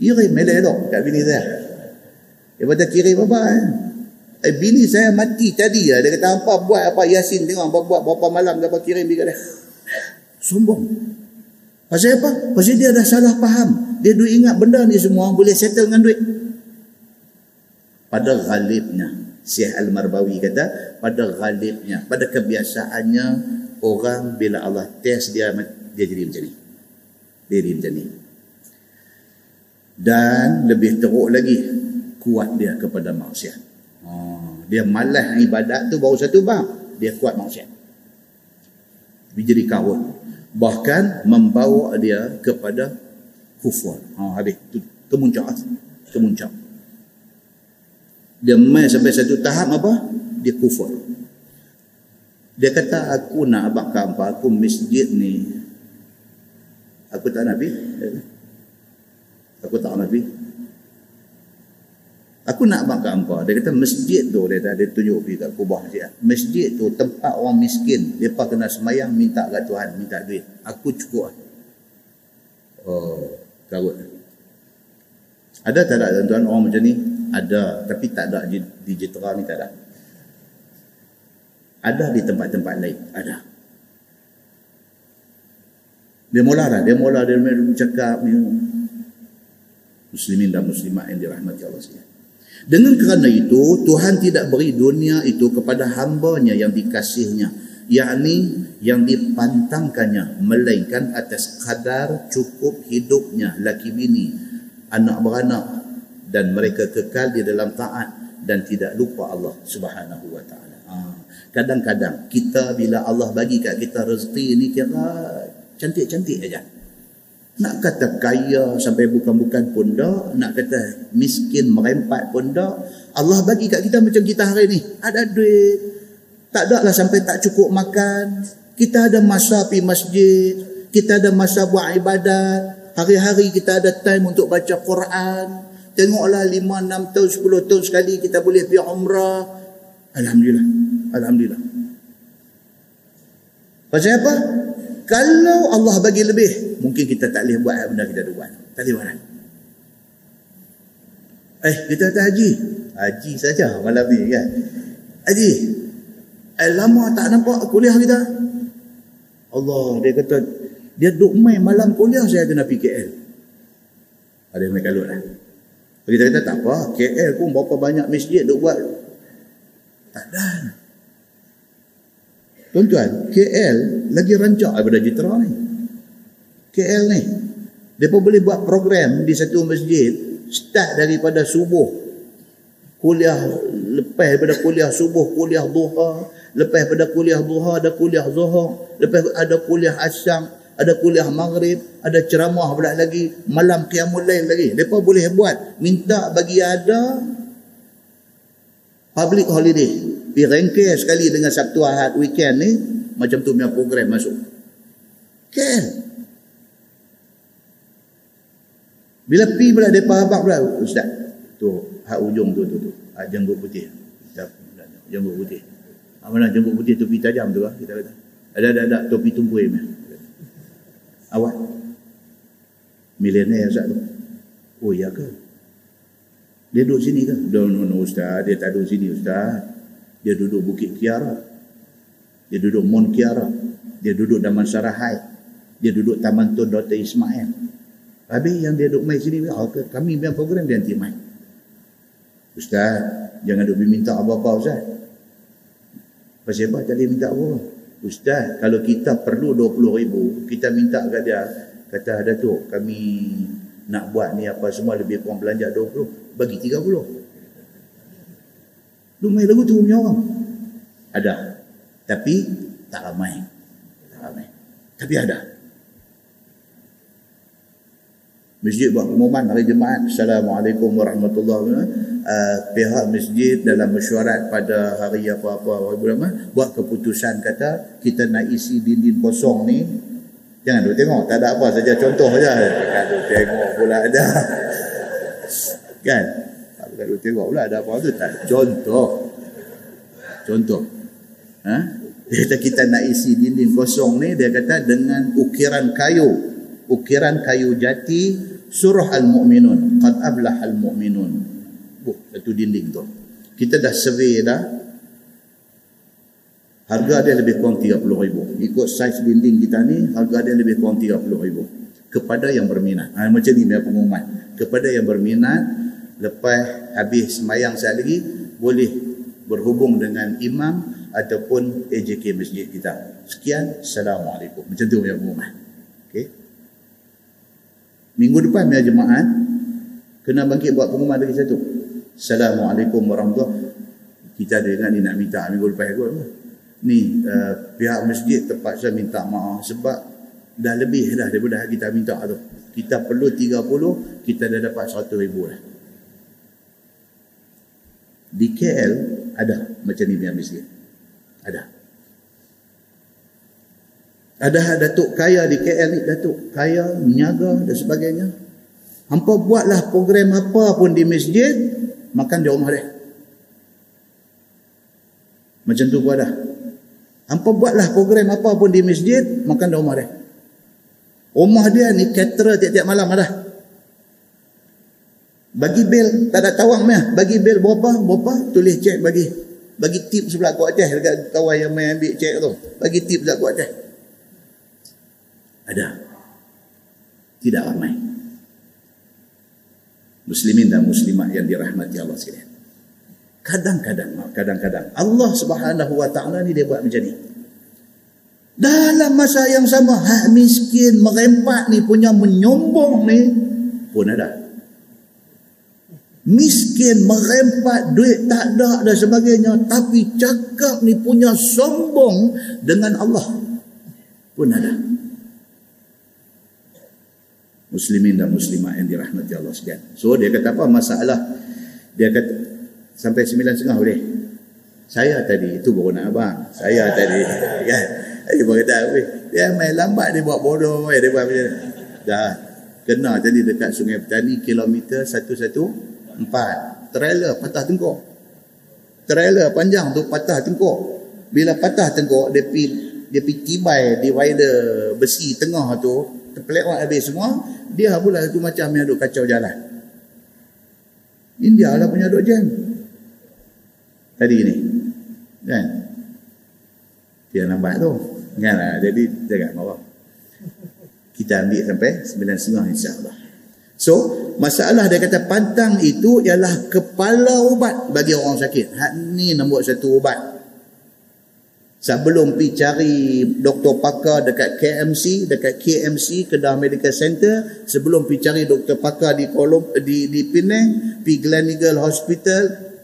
Kirim elok kat bini dia dia kata kirim apa eh? eh bini saya mati tadi ya. dia kata apa buat apa yasin tengok apa buat berapa malam apa kirim dia sombong Pasal apa? Pasal dia dah salah faham. Dia duk ingat benda ni semua boleh settle dengan duit. Pada ghalibnya, Syekh Al-Marbawi kata, pada ghalibnya, pada kebiasaannya, orang bila Allah test dia, dia jadi macam ni. Dia jadi macam ni. Dan lebih teruk lagi, kuat dia kepada maksiat. Oh, dia malas ibadat tu baru satu bab. Dia kuat maksiat. Dia jadi kawin bahkan membawa dia kepada kufur. Ha, habis tu kemuncak kemuncak. Dia mai sampai satu tahap apa? Dia kufur. Dia kata aku nak abang apa aku masjid ni aku tak nabi. Aku tak nabi. Aku nak makan apa? Dia kata masjid tu dia ada tunjuk pergi kat kubah dia. Masjid tu tempat orang miskin. Depa kena semayang minta kat Tuhan, minta duit. Aku cukup. Oh, karut. Ada tak ada tuan-tuan orang macam ni? Ada, tapi tak ada di Jitra ni tak ada. Ada di tempat-tempat lain, ada. Dia mula dah, dia mula dia mula cakap ni. Muslimin dan muslimat yang dirahmati Allah sekalian. Dengan kerana itu, Tuhan tidak beri dunia itu kepada hambanya yang dikasihnya. yakni yang dipantangkannya. Melainkan atas kadar cukup hidupnya laki bini, anak beranak. Dan mereka kekal di dalam taat dan tidak lupa Allah subhanahu wa ta'ala. Ha. Kadang-kadang kita bila Allah bagi kat kita rezeki ini kira cantik-cantik aja. Nak kata kaya sampai bukan-bukan pun dah. Nak kata miskin merempat pun dah. Allah bagi kat kita macam kita hari ni. Ada duit. Tak ada lah sampai tak cukup makan. Kita ada masa pergi masjid. Kita ada masa buat ibadat. Hari-hari kita ada time untuk baca Quran. Tengoklah 5, 6 tahun, 10 tahun sekali kita boleh pergi umrah. Alhamdulillah. Alhamdulillah. Pasal apa? Kalau Allah bagi lebih, mungkin kita tak boleh buat benda kita ada buat. Tak boleh buat. Eh, kita tak haji. Haji saja malam ni kan. Haji. Eh, lama tak nampak kuliah kita. Allah, dia kata, dia duduk main malam kuliah, saya kena pergi KL. Ada yang kalut lah. Kita kata, tak apa, KL pun berapa banyak masjid duduk buat. Tak ada. Tuan-tuan, KL lagi rancak daripada Jitra ni. KL ni. Mereka boleh buat program di satu masjid start daripada subuh. Kuliah lepas daripada kuliah subuh, kuliah duha. Lepas daripada kuliah duha ada kuliah zuhur. Lepas ada kuliah asyam, ada kuliah maghrib, ada ceramah pula lagi, malam qiyamul lail lagi. Mereka boleh buat. Minta bagi ada public holiday pergi rengkir sekali dengan Sabtu Ahad weekend ni macam tu punya program masuk. Kan? Bila pi pula depa habaq pula? Ustaz tu hak ujung tu tu tu. Hak jenggot putih. Jenggot putih. Ha, mana jenggot putih topi tajam tu lah kita kata. Ada ada ada topi tumpui ni. Awak? Milenial ustaz tu. Oh ya ke? Dia duduk sini ke? No, no, no, Ustaz. Dia tak duduk sini, Ustaz. Dia duduk Bukit Kiara. Dia duduk Mon Kiara. Dia duduk Daman Sarahai. Dia duduk Taman Tun Dr. Ismail. Habis yang dia duduk main sini, oh, kami punya program dia nanti main. Ustaz, jangan duduk minta apa-apa Ustaz. Pasal apa tadi minta apa? Ustaz, kalau kita perlu 20 ribu, kita minta kat dia, kata ada tu, kami nak buat ni apa semua lebih kurang belanja 20, bagi 30. Lu main lagu tu punya orang. Ada. Tapi tak ramai. Tak ramai. Tapi ada. Masjid buat pengumuman hari Jumaat. Assalamualaikum warahmatullahi wabarakatuh. Uh, pihak masjid dalam mesyuarat pada hari apa-apa buat keputusan kata kita nak isi dinding kosong ni Jangan duk tengok, tak ada apa saja contoh saja. Kan duk tengok pula ada. Kan? Tak duk tengok pula ada apa tu tak. Contoh. Contoh. Ha? Dia kata kita nak isi dinding kosong ni dia kata dengan ukiran kayu. Ukiran kayu jati surah al-mu'minun. Qad ablah al-mu'minun. Buh, satu dinding tu. Kita dah survey dah Harga dia lebih kurang 30 ribu. Ikut saiz dinding kita ni, harga dia lebih kurang 30 ribu. Kepada yang berminat. Ha, macam ni dia pengumuman. Kepada yang berminat, lepas habis semayang sekali lagi, boleh berhubung dengan imam ataupun AJK masjid kita. Sekian. Assalamualaikum. Macam tu dia pengumuman. Okay. Minggu depan dia jemaat, kena bangkit buat pengumuman lagi satu. Assalamualaikum warahmatullahi Kita dengan ni nak minta minggu depan aku ni uh, pihak masjid terpaksa minta maaf sebab dah lebih dah daripada kita minta tu. Kita perlu 30, kita dah dapat 100 ribu dah. Di KL ada macam ni pihak masjid. Ada. Ada Datuk Kaya di KL ni, Datuk Kaya, Menyaga dan sebagainya. Hampa buatlah program apa pun di masjid, makan di rumah dia. Macam tu pun ada. Hampa buatlah program apa pun di masjid, makan di rumah dia. Rumah dia ni caterer tiap-tiap malam ada. Bagi bil, tak ada tawang meh. Bagi bil berapa? Berapa? Tulis cek bagi. Bagi tip sebelah kuat Aceh dekat kawan yang main ambil cek tu. Bagi tip sebelah kuat Aceh. Ada. Tidak ramai. Muslimin dan muslimat yang dirahmati Allah sekalian. Kadang-kadang, kadang-kadang Allah Subhanahu Wa Taala ni dia buat macam ni. Dalam masa yang sama, hak miskin merempat ni punya menyombong ni pun ada. Miskin merempat duit tak ada dan sebagainya. Tapi cakap ni punya sombong dengan Allah pun ada. Muslimin dan muslimat yang dirahmati Allah sekalian. So dia kata apa? Masalah? Dia kata sampai sembilan setengah boleh. Saya tadi itu baru nak abang. Saya tadi kan? Dia berkata dia main lambat dia buat bodoh dia buat macam dah. Kena tadi dekat sungai petani kilometer 114 trailer patah tengkok trailer panjang tu patah tengkok bila patah tengkok dia pi dia pi tibai divider besi tengah tu terpelewat habis semua dia pula satu macam yang duk kacau jalan India lah punya duk jam tadi ni. Kan? Dia nampak tu. Kan? Lah. Jadi jangan bawah. Kita ambil sampai sembilan setengah insyaAllah. So, masalah dia kata pantang itu ialah kepala ubat bagi orang sakit. Hak ni nombor satu ubat. Sebelum pergi cari doktor pakar dekat KMC, dekat KMC, Kedah Medical Center, sebelum pergi cari doktor pakar di Kolom, di, di Penang, pergi Gleneagle Hospital,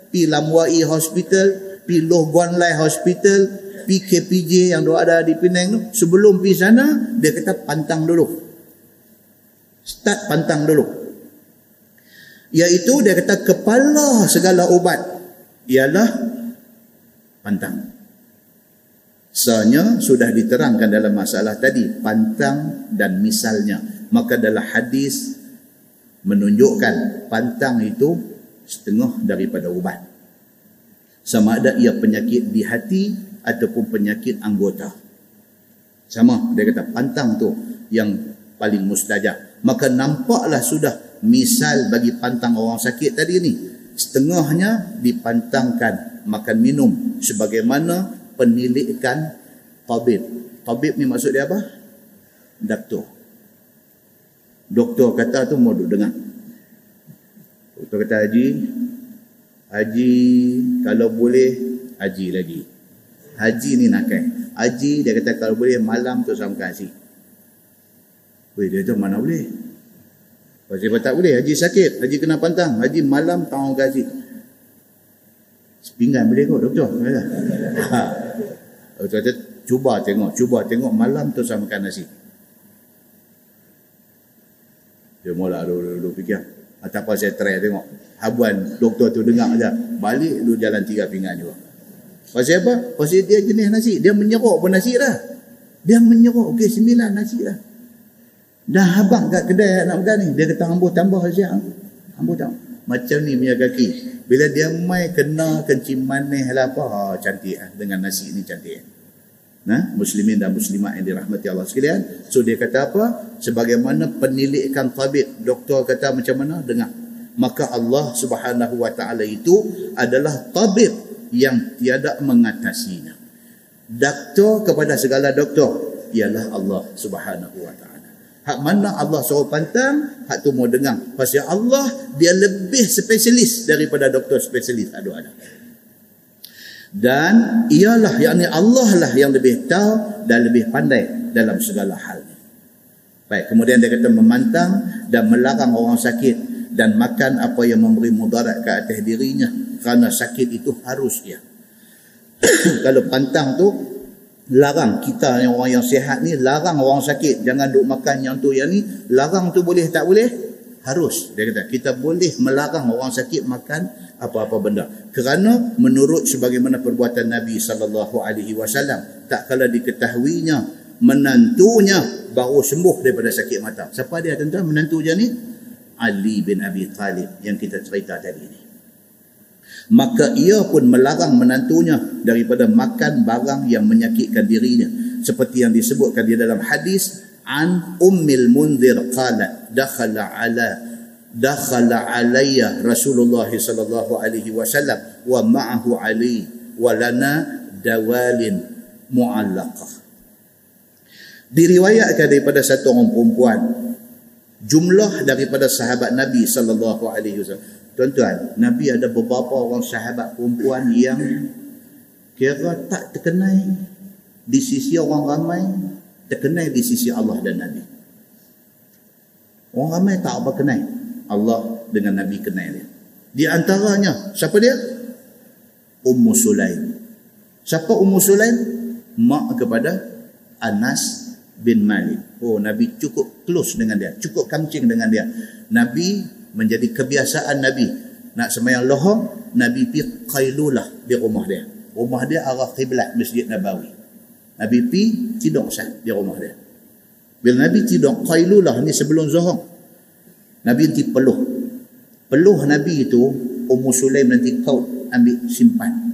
pi Lamwai Hospital, pi Loh Guan Lai Hospital, pi KPJ yang ada di Penang tu. Sebelum pi sana, dia kata pantang dulu. Start pantang dulu. Iaitu dia kata kepala segala ubat ialah pantang. Sebenarnya sudah diterangkan dalam masalah tadi pantang dan misalnya. Maka dalam hadis menunjukkan pantang itu setengah daripada ubat. Sama ada ia penyakit di hati ataupun penyakit anggota. Sama, dia kata pantang tu yang paling mustajab. Maka nampaklah sudah misal bagi pantang orang sakit tadi ni. Setengahnya dipantangkan makan minum sebagaimana penilikan tabib. Tabib ni maksud dia apa? Doktor. Doktor kata tu mau dengar. Doktor kata Haji, Haji kalau boleh Haji lagi. Haji ni nak. Haji dia kata kalau boleh malam tu sama kasih. Weh dia tu mana boleh? Pasal tak boleh Haji sakit, Haji kena pantang, Haji malam tahu kasih. Sepinggan boleh kot doktor. Ha. Doktor kata cuba tengok, cuba tengok malam tu sama makan nasi. Dia mula dulu-dulu fikir. Atau apa saya try tengok. Habuan doktor tu dengar aja. Balik lu jalan tiga pinggan juga. Pasal apa? Pasal dia jenis nasi. Dia menyerok pun nasi dah. Dia menyerok. Okey sembilan nasi dah. Dah habang kat kedai nak makan ni. Dia kata ambuh tambah siap. Ambuh tambah. Macam ni punya kaki. Bila dia mai kena kencing manis lah apa. Ha, cantik lah. Dengan nasi ni cantik. Nah, muslimin dan muslimat yang dirahmati Allah sekalian. So dia kata apa? Sebagaimana penilikan tabib. Doktor kata macam mana? Dengar. Maka Allah subhanahu wa ta'ala itu adalah tabib yang tiada mengatasinya. Doktor kepada segala doktor ialah Allah subhanahu wa ta'ala. Hak mana Allah suruh pantang, hak tu mau dengar. Pasal Allah, dia lebih spesialis daripada doktor spesialis. Aduh ada. Dan ialah, yakni Allah lah yang lebih tahu dan lebih pandai dalam segala hal. Baik, kemudian dia kata memantang dan melarang orang sakit dan makan apa yang memberi mudarat ke atas dirinya kerana sakit itu harus dia. Kalau pantang tu larang kita yang orang yang sihat ni larang orang sakit. Jangan duk makan yang tu yang ni. Larang tu boleh tak boleh? Harus. Dia kata kita boleh melarang orang sakit makan apa-apa benda. Kerana menurut sebagaimana perbuatan Nabi sallallahu alaihi wasallam tak kala diketahuinya menantunya baru sembuh daripada sakit mata. Siapa dia tuan-tuan? Menantu dia ni? Ali bin Abi Talib yang kita cerita tadi ni maka ia pun melarang menantunya daripada makan barang yang menyakitkan dirinya. Seperti yang disebutkan di dalam hadis an ummil munzir qalat dakhala ala dakhala alayya rasulullah sallallahu alaihi wasallam wa ma'ahu ali wa lana dawalin mu'allaqah. Diriwayatkan daripada satu orang perempuan jumlah daripada sahabat Nabi sallallahu alaihi wasallam Tuan-tuan, Nabi ada beberapa orang sahabat perempuan yang kira tak terkenal di sisi orang ramai, terkenal di sisi Allah dan Nabi. Orang ramai tak apa kenal Allah dengan Nabi kenal dia. Di antaranya, siapa dia? Ummu Sulaim. Siapa Ummu Sulaim? Mak kepada Anas bin Malik. Oh, Nabi cukup close dengan dia. Cukup kancing dengan dia. Nabi menjadi kebiasaan Nabi. Nak semayang lohong Nabi pi qailulah di rumah dia. Rumah dia arah kiblat Masjid Nabawi. Nabi pi tidur sah di rumah dia. Bila Nabi tidur qailulah ni sebelum zuhur Nabi nanti peluh. Peluh Nabi itu Ummu Sulaim nanti kau ambil simpan.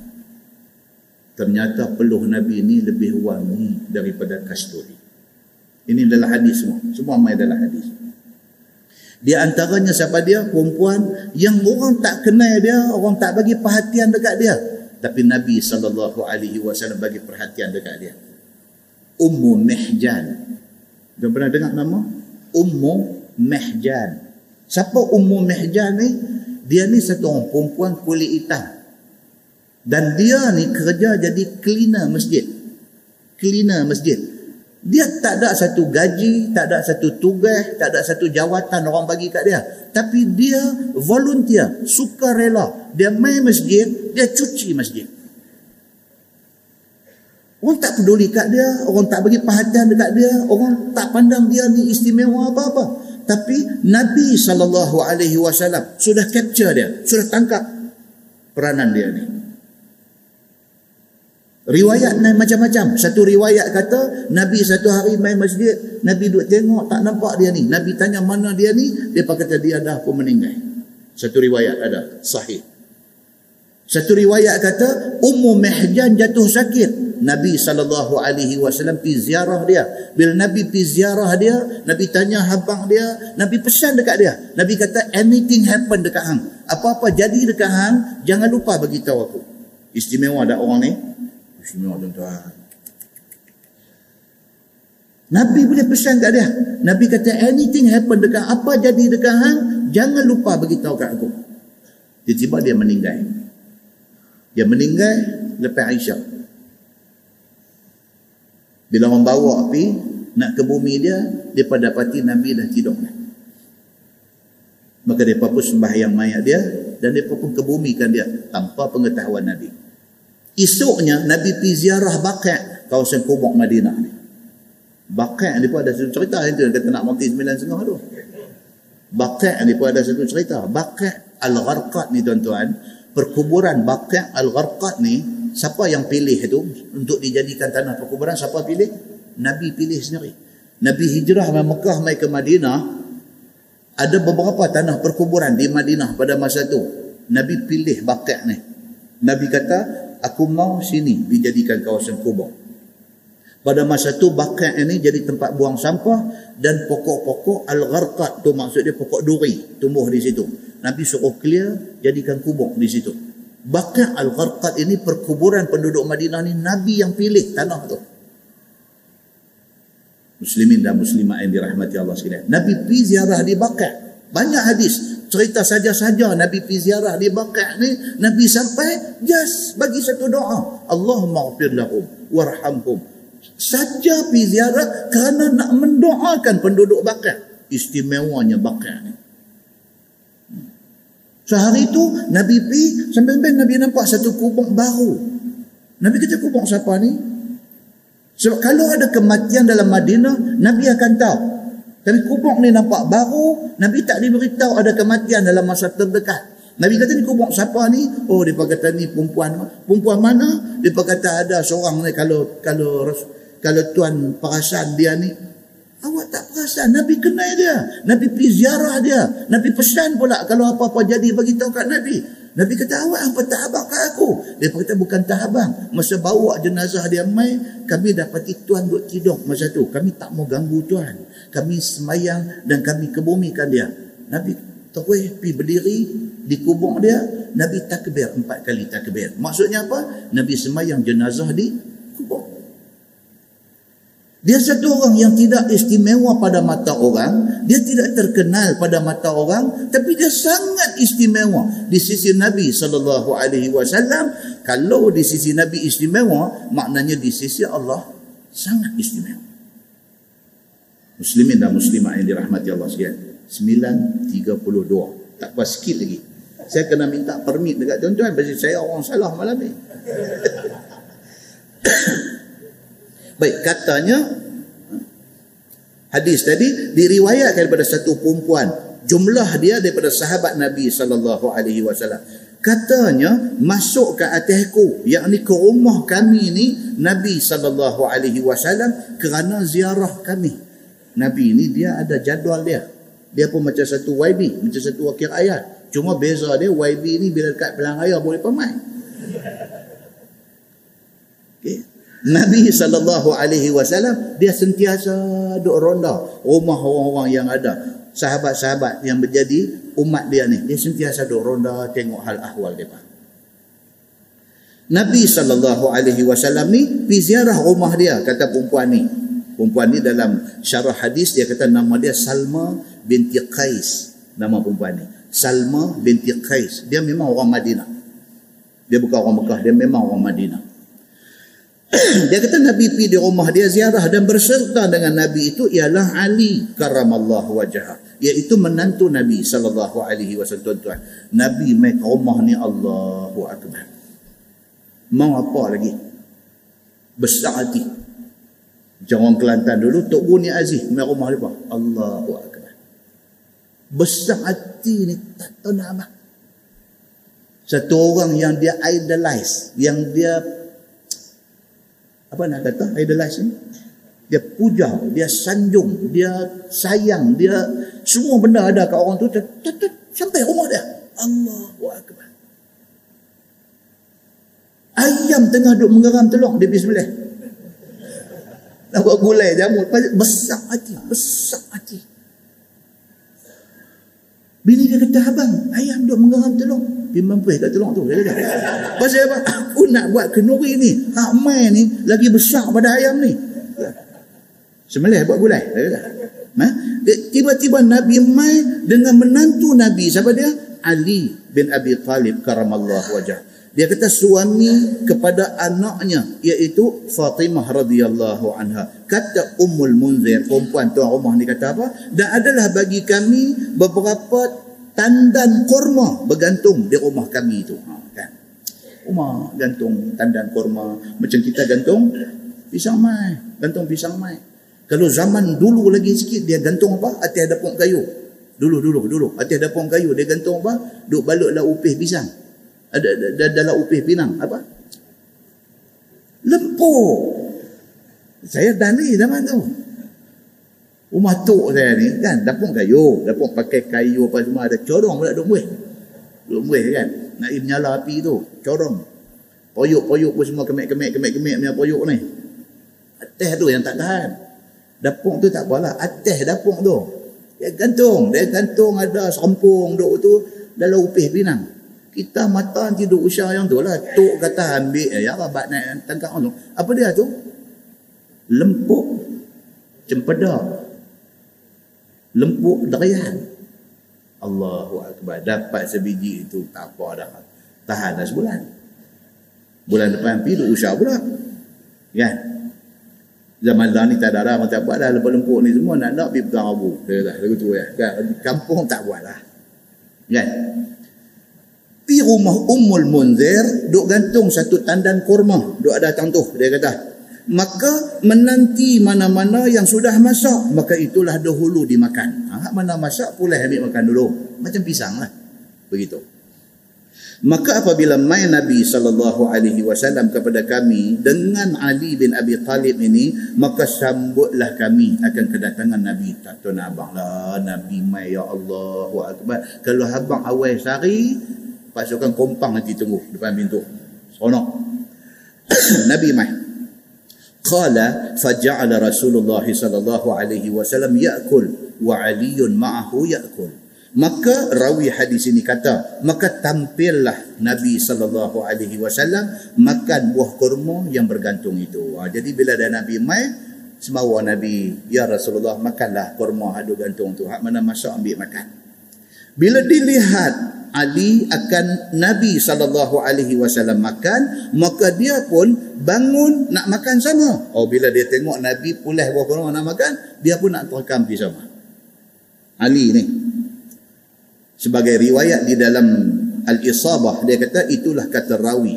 Ternyata peluh Nabi ini lebih wangi daripada kasturi. Ini adalah hadis semua. Semua mai adalah hadis di antaranya siapa dia? Perempuan yang orang tak kenal dia, orang tak bagi perhatian dekat dia. Tapi Nabi SAW bagi perhatian dekat dia. Ummu Mehjan. Dia pernah dengar nama? Ummu Mehjan. Siapa Ummu Mehjan ni? Dia ni satu orang perempuan kulit hitam. Dan dia ni kerja jadi cleaner masjid. Cleaner masjid. Dia tak ada satu gaji, tak ada satu tugas, tak ada satu jawatan orang bagi kat dia. Tapi dia volunteer, suka rela. Dia main masjid, dia cuci masjid. Orang tak peduli kat dia, orang tak bagi perhatian dekat dia, orang tak pandang dia ni istimewa apa-apa. Tapi Nabi SAW sudah capture dia, sudah tangkap peranan dia ni. Riwayat naik macam-macam. Satu riwayat kata Nabi satu hari main masjid, Nabi duduk tengok tak nampak dia ni. Nabi tanya mana dia ni, dia kata dia dah pun meninggal. Satu riwayat ada sahih. Satu riwayat kata Ummu Mihjan jatuh sakit. Nabi wasallam pi ziarah dia. Bila Nabi pi ziarah dia, Nabi tanya habang dia, Nabi pesan dekat dia. Nabi kata anything happen dekat hang. Apa-apa jadi dekat hang, jangan lupa bagi tahu aku. Istimewa ada orang ni, Istimewa tuan-tuan. Nabi boleh pesan kat dia. Nabi kata anything happen dekat apa jadi dekat hang, jangan lupa beritahu kat aku. Tiba-tiba dia meninggal. Dia meninggal lepas Aisyah. Bila orang bawa api nak ke bumi dia, dia dapati Nabi dah tidur. Maka dia pun sembahyang mayat dia dan dia pun kebumikan dia tanpa pengetahuan Nabi. Esoknya Nabi pergi ziarah Baqi' kawasan kubur Madinah ni. Baqi' ni pun ada satu cerita itu kata nak mati sembilan setengah tu. Baqi' ni pun ada satu cerita. Baqi' Al-Gharqat ni tuan-tuan, perkuburan Baqi' Al-Gharqat ni siapa yang pilih itu untuk dijadikan tanah perkuburan siapa pilih? Nabi pilih sendiri. Nabi hijrah dari Mekah mai ke Madinah ada beberapa tanah perkuburan di Madinah pada masa itu Nabi pilih bakat ni Nabi kata aku mau sini dijadikan kawasan kubur. Pada masa itu bakat ini jadi tempat buang sampah dan pokok-pokok al-gharqat tu maksud dia pokok duri tumbuh di situ. Nabi suruh clear jadikan kubur di situ. Bakat al-gharqat ini perkuburan penduduk Madinah ni Nabi yang pilih tanah tu. Muslimin dan muslimah yang dirahmati Allah sekalian. Nabi pergi ziarah di Baqi'. Banyak hadis cerita saja-saja Nabi pergi ziarah di Baqi' ni, Nabi sampai just bagi satu doa, Allahumma ghfir lahum warhamhum. Saja pergi ziarah kerana nak mendoakan penduduk Baqi'. Istimewanya Baqi' ni. Sehari itu Nabi pergi sampai-sampai Nabi nampak satu kubur baru. Nabi kata kubur siapa ni? Sebab kalau ada kematian dalam Madinah, Nabi akan tahu. Tapi kubur ni nampak baru, Nabi tak diberitahu ada kematian dalam masa terdekat. Nabi kata ni kubur siapa ni? Oh, dia kata ni perempuan. Perempuan mana? Dia kata ada seorang ni kalau kalau kalau tuan perasan dia ni, awak tak perasan. Nabi kenal dia. Nabi pergi ziarah dia. Nabi pesan pula kalau apa-apa jadi bagi tahu kat Nabi. Nabi kata awak apa tak abang kat aku? Dia kata bukan tak abang. Masa bawa jenazah dia mai, kami dapat tuan duduk tidur masa tu. Kami tak mau ganggu tuan. Kami semayang dan kami kebumikan dia. Nabi terus pergi berdiri di kubur dia. Nabi takbir empat kali takbir. Maksudnya apa? Nabi semayang jenazah di. Dia satu orang yang tidak istimewa pada mata orang, dia tidak terkenal pada mata orang, tapi dia sangat istimewa di sisi Nabi sallallahu alaihi wasallam. Kalau di sisi Nabi istimewa, maknanya di sisi Allah sangat istimewa. Muslimin dan muslimat yang dirahmati Allah sekalian. 9.32. Tak apa sikit lagi. Saya kena minta permit dekat tuan-tuan pasal saya orang salah malam ni. Baik, katanya hadis tadi diriwayatkan daripada satu perempuan. Jumlah dia daripada sahabat Nabi sallallahu alaihi wasallam. Katanya masuk ke atasku, yakni ke rumah kami ni Nabi sallallahu alaihi wasallam kerana ziarah kami. Nabi ni dia ada jadual dia. Dia pun macam satu YB, macam satu wakil ayat. Cuma beza dia YB ni bila dekat pelang raya boleh pemain. Okay. Nabi sallallahu alaihi wasallam dia sentiasa duk ronda rumah orang-orang yang ada. Sahabat-sahabat yang menjadi umat dia ni dia sentiasa duk ronda tengok hal ahwal dia. Nabi sallallahu alaihi wasallam ni pi ziarah rumah dia kata perempuan ni. Perempuan ni dalam syarah hadis dia kata nama dia Salma binti Qais nama perempuan ni. Salma binti Qais. Dia memang orang Madinah. Dia bukan orang Mekah dia memang orang Madinah dia kata Nabi pergi di rumah dia ziarah dan berserta dengan Nabi itu ialah Ali karamallahu wajah iaitu menantu Nabi sallallahu alaihi wasallam tuan-tuan. Nabi mai ke rumah ni Allahu akbar. Mau apa lagi? Besar hati. Jangan Kelantan dulu Tok Guni Aziz mai rumah dia Allahu akbar. Besar hati ni tak tahu nama satu orang yang dia idolize yang dia apa nak kata? Idolize ni dia puja dia sanjung dia sayang dia semua benda ada kat orang tu sampai rumah dia. Allahu akbar. Ayam tengah duk mengeram telur sebelah nak buat gulai jamu besar hati besar hati. Bini dia kata abang ayam duk mengeram telur pergi mampus kat telur tu dia kata. Pasal apa? Aku nak buat kenuri ni. Hak mai ni lagi besar pada ayam ni. Semelih buat gulai dia kata. Ha? tiba-tiba Nabi mai dengan menantu Nabi. Siapa dia? Ali bin Abi Talib karamallahu wajah. Dia kata suami kepada anaknya iaitu Fatimah radhiyallahu anha. Kata Ummul Munzir perempuan tuan rumah ni kata apa? Dan adalah bagi kami beberapa tandan kurma bergantung di rumah kami itu. Ha, kan? Rumah gantung tandan kurma. Macam kita gantung pisang mai. Gantung pisang mai. Kalau zaman dulu lagi sikit dia gantung apa? Atas dapur kayu. Dulu, dulu, dulu. Atas dapur kayu dia gantung apa? Duk balutlah upih pisang. Ada dalam upih pinang. Apa? Lempur. Saya dali zaman tu. Rumah tok saya ni kan dapur kayu, dapur pakai kayu apa semua ada corong pula duk buih. Duk buih kan. Nak nyala api tu, corong. Poyuk-poyuk pun semua kemek-kemek kemek-kemek punya poyuk ni. Atas tu yang tak tahan. Dapur tu tak apalah, atas dapur tu. Dia gantung, dia gantung ada serampung duk tu dalam upih pinang. Kita mata tidur usia yang tu lah. Tok kata ambil, eh, ya rabat naik tangkap tu. Apa dia tu? Lempuk cempedak lempuk derian. Allahu Akbar. Dapat sebiji itu tak apa dah. Tahan dah sebulan. Bulan depan pergi duk usah pula. Kan? Zaman dah ni tak ada dah. Tak buat dah. Lempuk-lempuk ni semua nak nak pergi pegang abu. Kata, dia kata, ya. Kan? Kampung tak buat lah. Kan? Pi rumah Ummul Munzir duk gantung satu tandan kurma. Duk ada tang tu. Dia kata, maka menanti mana-mana yang sudah masak maka itulah dahulu dimakan. Ha, mana masak pula ambil makan dulu. Macam pisang lah. Begitu. Maka apabila mai Nabi saw kepada kami dengan Ali bin Abi Talib ini maka sambutlah kami akan kedatangan Nabi. Tak tahu nak abang lah Nabi mai ya Allahu akbar. Kalau abang awal sehari pasukan kompang nanti tunggu depan pintu. Seronok. Nabi mai Qala faja'ala Rasulullah sallallahu alaihi wasallam ya'kul wa Aliun ma'ahu ya'kul. Maka rawi hadis ini kata, maka tampillah Nabi sallallahu alaihi wasallam makan buah kurma yang bergantung itu. Ha, jadi bila ada Nabi mai, semawa Nabi, ya Rasulullah makanlah kurma hadu gantung tu. Hak mana masuk ambil makan. Bila dilihat Ali akan Nabi sallallahu alaihi wasallam makan maka dia pun bangun nak makan sama. Oh bila dia tengok Nabi pulih buah kurma nak makan dia pun nak terekam pergi sama. Ali ni. Sebagai riwayat di dalam Al-Isabah dia kata itulah kata rawi.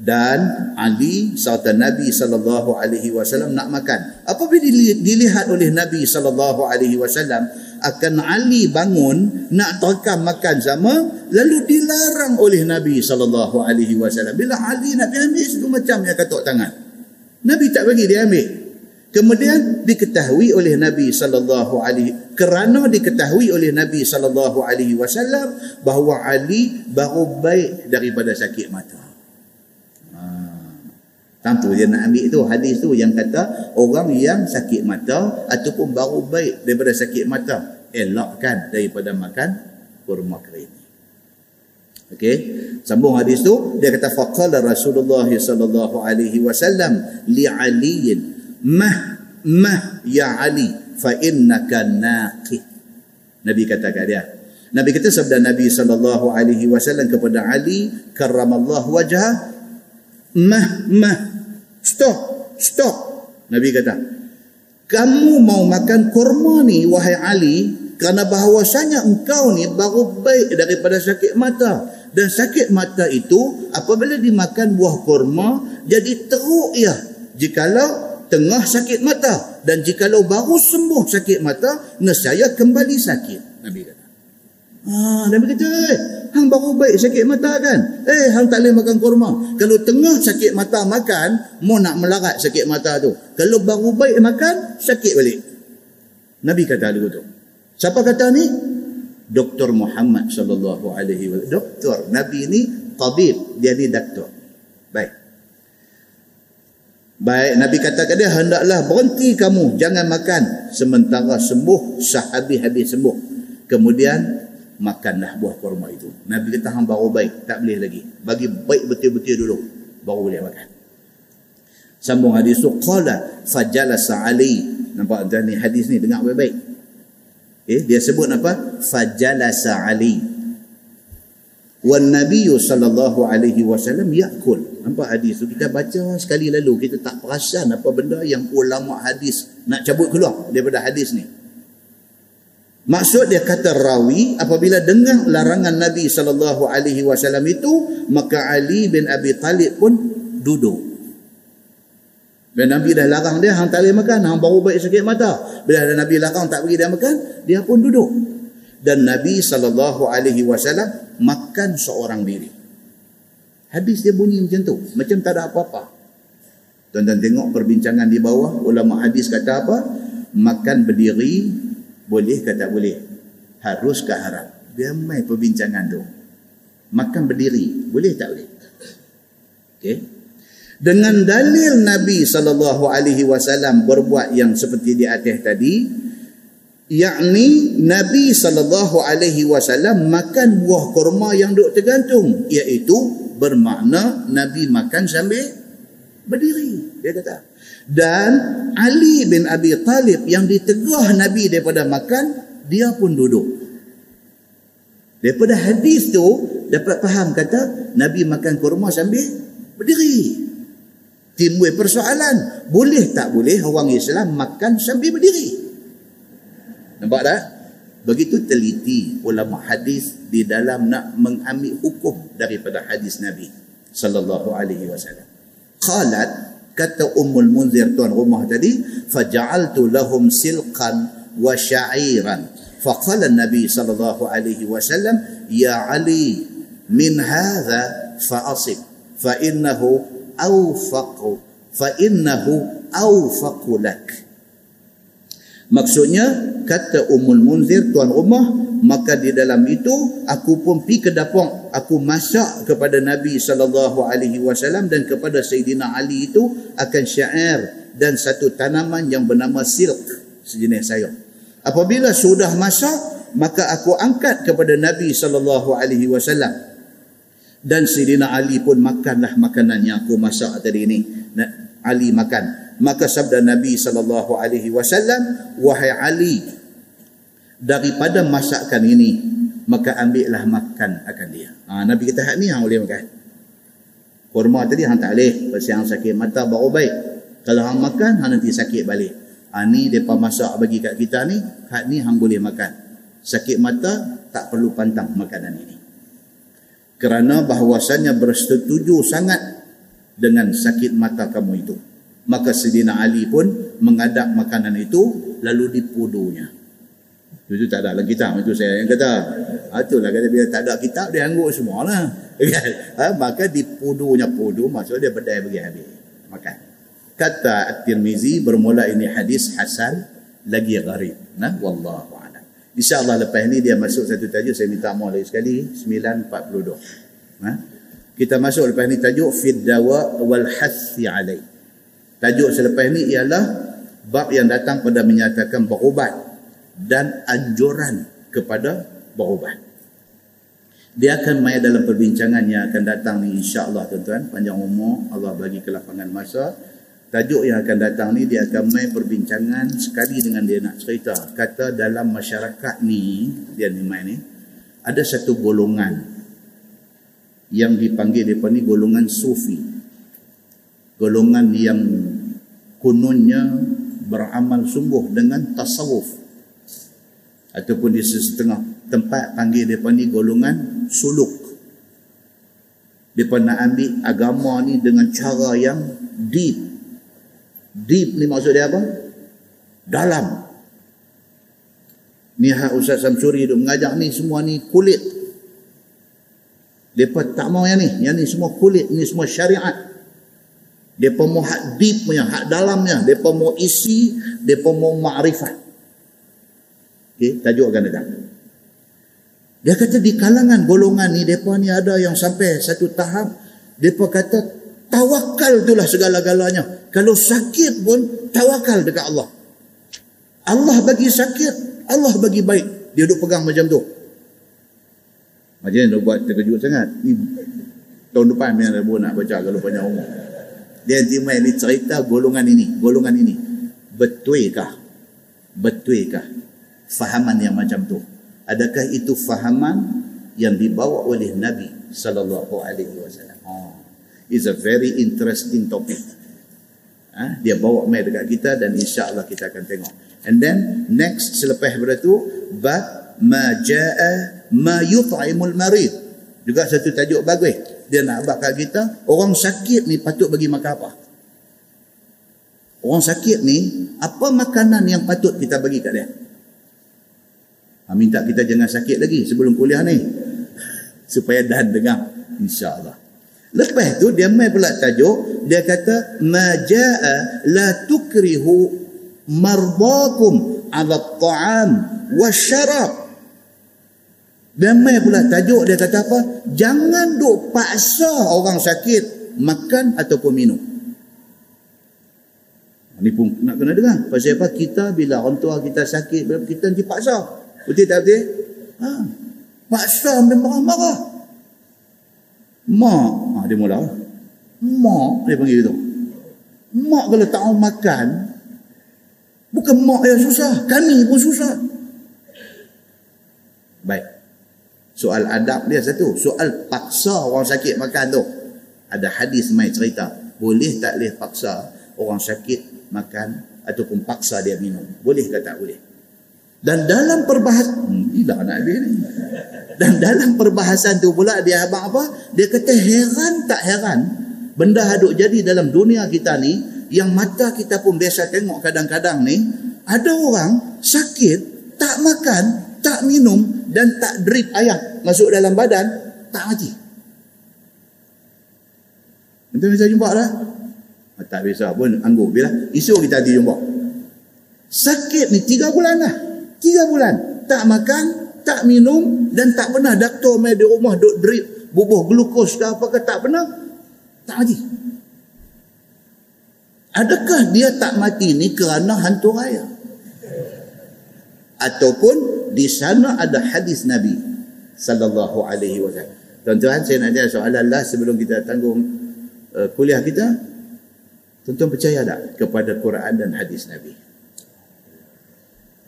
Dan Ali serta Nabi sallallahu alaihi wasallam nak makan. Apabila dilihat oleh Nabi sallallahu alaihi wasallam akan Ali bangun nak terekam makan sama lalu dilarang oleh Nabi sallallahu alaihi wasallam. Bila Ali nak ambil itu macam yang katuk tangan. Nabi tak bagi dia ambil. Kemudian diketahui oleh Nabi sallallahu alaihi kerana diketahui oleh Nabi sallallahu alaihi wasallam bahawa Ali baru baik daripada sakit mata. Tentu dia nak ambil tu hadis tu yang kata orang yang sakit mata ataupun baru baik daripada sakit mata elakkan daripada makan kurma kering. Okey, sambung hadis tu dia kata faqala Rasulullah sallallahu alaihi wasallam li Ali mah mah ya Ali fa innaka naqi. Nabi kata kat dia. Nabi kata sabda Nabi sallallahu alaihi wasallam kepada Ali karramallahu wajha mah mah Stop. Stop. Nabi kata. Kamu mau makan kurma ni wahai Ali kerana bahawasanya engkau ni baru baik daripada sakit mata. Dan sakit mata itu apabila dimakan buah kurma jadi teruk ya. Jikalau tengah sakit mata dan jikalau baru sembuh sakit mata nescaya kembali sakit. Nabi kata. Ah, Nabi kata, eh, hang baru baik sakit mata kan? Eh, hang tak boleh makan kurma. Kalau tengah sakit mata makan, mau nak melarat sakit mata tu. Kalau baru baik makan, sakit balik. Nabi kata dulu tu. Siapa kata ni? Dr. Muhammad sallallahu alaihi wasallam. Doktor, Nabi ni tabib, dia ni doktor. Baik. Baik, Nabi kata ke dia, hendaklah berhenti kamu, jangan makan sementara sembuh, sahabi-habis sembuh. Kemudian makanlah buah kurma itu. Nabi kata hang baru baik, tak boleh lagi. Bagi baik betul-betul dulu baru boleh makan. Sambung hadis tu qala fajalasa ali. Nampak tuan ni hadis ni dengar baik-baik. Eh dia sebut apa? Fajalasa ali. Wan Nabi sallallahu alaihi wasallam yakul. Nampak hadis tu kita baca sekali lalu kita tak perasan apa benda yang ulama hadis nak cabut keluar daripada hadis ni. Maksud dia kata rawi apabila dengar larangan Nabi sallallahu alaihi wasallam itu maka Ali bin Abi Talib pun duduk. Bila Nabi dah larang dia hang tak boleh makan, hang baru baik sakit mata. Bila ada Nabi larang tak bagi dia makan, dia pun duduk. Dan Nabi sallallahu alaihi wasallam makan seorang diri. Hadis dia bunyi macam tu, macam tak ada apa-apa. Tuan-tuan tengok perbincangan di bawah ulama hadis kata apa? makan berdiri boleh ke tak boleh? Harus ke haram mai perbincangan tu. Makan berdiri. Boleh tak boleh? Okey. Dengan dalil Nabi sallallahu alaihi wasallam berbuat yang seperti di atas tadi yakni Nabi sallallahu alaihi wasallam makan buah kurma yang duk tergantung iaitu bermakna Nabi makan sambil berdiri. Dia kata dan Ali bin Abi Talib yang ditegah Nabi daripada makan dia pun duduk daripada hadis tu dapat faham kata Nabi makan kurma sambil berdiri timbul persoalan boleh tak boleh orang Islam makan sambil berdiri Nampak tak? Begitu teliti ulama hadis di dalam nak mengambil hukum daripada hadis Nabi sallallahu alaihi wasallam. Qalat kata Ummul Munzir tuan rumah tadi, faja'altu lahum silqan wa sya'iran. Faqala Nabi sallallahu alaihi wasallam, ya Ali min hadha fa'asib fa innahu awfaqu fa innahu awfaqu lak. Maksudnya kata Ummul Munzir tuan rumah maka di dalam itu aku pun pi ke dapur aku masak kepada Nabi sallallahu alaihi wasallam dan kepada Sayyidina Ali itu akan syair dan satu tanaman yang bernama silk sejenis sayur. Apabila sudah masak maka aku angkat kepada Nabi sallallahu alaihi wasallam dan Sayyidina Ali pun makanlah makanan yang aku masak tadi ini. Ali makan maka sabda Nabi sallallahu alaihi wasallam wahai Ali daripada masakan ini maka ambillah makan akan dia. Ha, Nabi kata hak ni hang boleh makan. Kurma tadi hang tak boleh. Pasal hang sakit mata baru baik. Kalau hang makan hang nanti sakit balik. Ha, ni depa masak bagi kat kita ni hak ni hang boleh makan. Sakit mata tak perlu pantang makanan ini. Kerana bahawasanya bersetuju sangat dengan sakit mata kamu itu. Maka Sidina Ali pun mengadap makanan itu lalu dipudunya itu tak ada dalam kitab itu saya yang kata. Ha, itulah kata bila tak ada kitab dia angguk semua lah ha, maka dipudunya pudu maksud dia bedai bagi habis. Makan. Kata At-Tirmizi bermula ini hadis Hasan lagi gharib. Nah wallahu a'lam. Insyaallah lepas ni dia masuk satu tajuk saya minta mohon lagi sekali 942 ha? kita masuk lepas ni tajuk fid dawa wal hathi alaih. Tajuk selepas ini ialah bab yang datang pada menyatakan berubat dan anjuran kepada berubat. Dia akan main dalam perbincangan yang akan datang ni insya-Allah tuan-tuan panjang umur Allah bagi kelapangan masa. Tajuk yang akan datang ni dia akan main perbincangan sekali dengan dia nak cerita. Kata dalam masyarakat ni dia ni main ni ada satu golongan yang dipanggil depa ni golongan sufi. Golongan yang kononnya beramal sungguh dengan tasawuf ataupun di setengah tempat panggil mereka ni golongan suluk mereka nak ambil agama ni dengan cara yang deep deep ni maksud dia apa? dalam ni hak Ustaz Samsuri duk mengajar ni semua ni kulit mereka tak mau yang ni yang ni semua kulit ni semua syariat Depa mau hak deep punya, hak dalamnya. Depa mau isi, depa mau makrifat. Okey, tajuk akan datang. Dia kata di kalangan golongan ni depa ni ada yang sampai satu tahap depa kata tawakal itulah segala-galanya. Kalau sakit pun tawakal dekat Allah. Allah bagi sakit, Allah bagi baik. Dia duduk pegang macam tu. Macam ni dia buat terkejut sangat. Ni tahun depan yang ada nak baca kalau banyak umur dia terima ini cerita golongan ini golongan ini betulkah betulkah fahaman yang macam tu. Adakah itu fahaman yang dibawa oleh Nabi sallallahu alaihi wasallam? Oh is a very interesting topic. Ha? dia bawa mai dekat kita dan insya-Allah kita akan tengok. And then next selepas daripada tu ba ma jaa ma yut'imul marid. Juga satu tajuk bagus. Dia nak bakal kita orang sakit ni patut bagi makan apa? Orang sakit ni apa makanan yang patut kita bagi kat dia ha, minta kita jangan sakit lagi sebelum kuliah ni. Supaya dan dengar insyaAllah. Lepas tu dia main pula tajuk dia kata majaa la tukrihu marbakum ala ta'am wasyarab dan mai pula tajuk dia kata apa? Jangan duk paksa orang sakit makan ataupun minum. Ni pun nak kena dengar. Pasal apa? Kita bila orang tua kita sakit kita nanti paksa betul tak betul? Ha. paksa ambil marah-marah. Mak. Ha, dia mula mak dia panggil gitu mak kalau tak mau makan bukan mak yang susah kami pun susah. Baik. Soal adab dia satu. Soal paksa orang sakit makan tu. Ada hadis mai cerita. Boleh tak boleh paksa orang sakit makan ataupun paksa dia minum. Boleh ke tak boleh? Dan dalam perbahasan, hmm, anak dia ni. Dan dalam perbahasan tu pula dia abang apa? Dia kata heran tak heran benda haduk jadi dalam dunia kita ni yang mata kita pun biasa tengok kadang-kadang ni ada orang sakit tak makan tak minum dan tak drip air masuk dalam badan tak mati. Itu saya jumpa dah. Ah, tak bisa pun anggur bila isu kita hati jumpa sakit ni tiga bulan lah tiga bulan. Tak makan tak minum dan tak pernah doktor main di rumah duk drip bubuh glukos ke apa ke tak pernah. Tak mati. Adakah dia tak mati ni kerana hantu raya? Ataupun di sana ada hadis Nabi sallallahu alaihi wasallam. Tuan-tuan saya nak tanya soalan lah sebelum kita tanggung uh, kuliah kita. Tuan-tuan percaya tak kepada Quran dan hadis Nabi?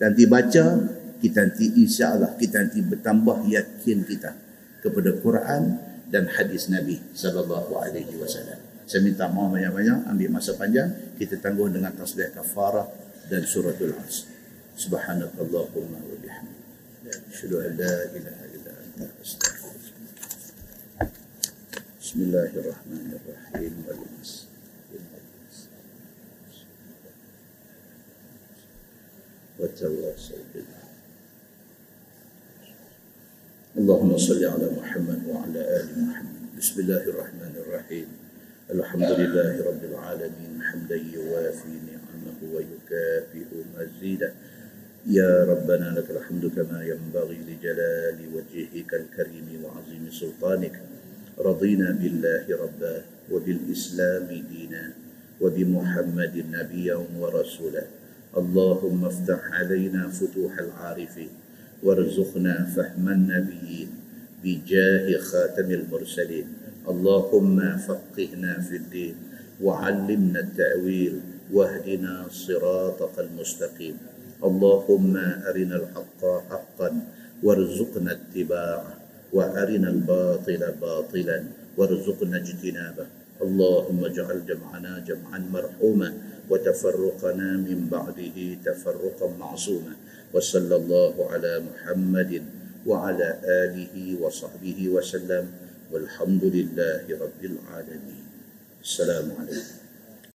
Nanti baca, kita nanti insya Allah kita nanti bertambah yakin kita kepada Quran dan hadis Nabi sallallahu alaihi wasallam. Saya minta maaf banyak-banyak, ambil masa panjang, kita tangguh dengan tasbih kafarah dan suratul As. Subhanakallahumma wa bihamdika. Asyhadu an la ilaha illa anta astaghfiruka. Bismillahirrahmanirrahim. وتواصوا بالله اللهم صل على محمد وعلى آل محمد. بسم الله الرحمن الرحيم. الحمد لله رب العالمين. حمدا يوافي نعمه ويكافئ مزيدا يا ربنا لك الحمد كما ينبغي لجلال وجهك الكريم وعظيم سلطانك. رضينا بالله ربا وبالإسلام دينا وبمحمد نبيا ورسولا. اللهم افتح علينا فتوح العارفين وارزقنا فهم النبيين بجاه خاتم المرسلين. اللهم فقهنا في الدين وعلمنا التأويل واهدنا صراطك المستقيم. اللهم أرنا الحق حقا وارزقنا اتباعه وأرنا الباطل باطلا وارزقنا اجتنابه. اللهم اجعل جمعنا جمعا مرحوما وتفرقنا من بعده تفرقا معصوما وصلى الله على محمد وعلى آله وصحبه وسلم والحمد لله رب العالمين. السلام عليكم.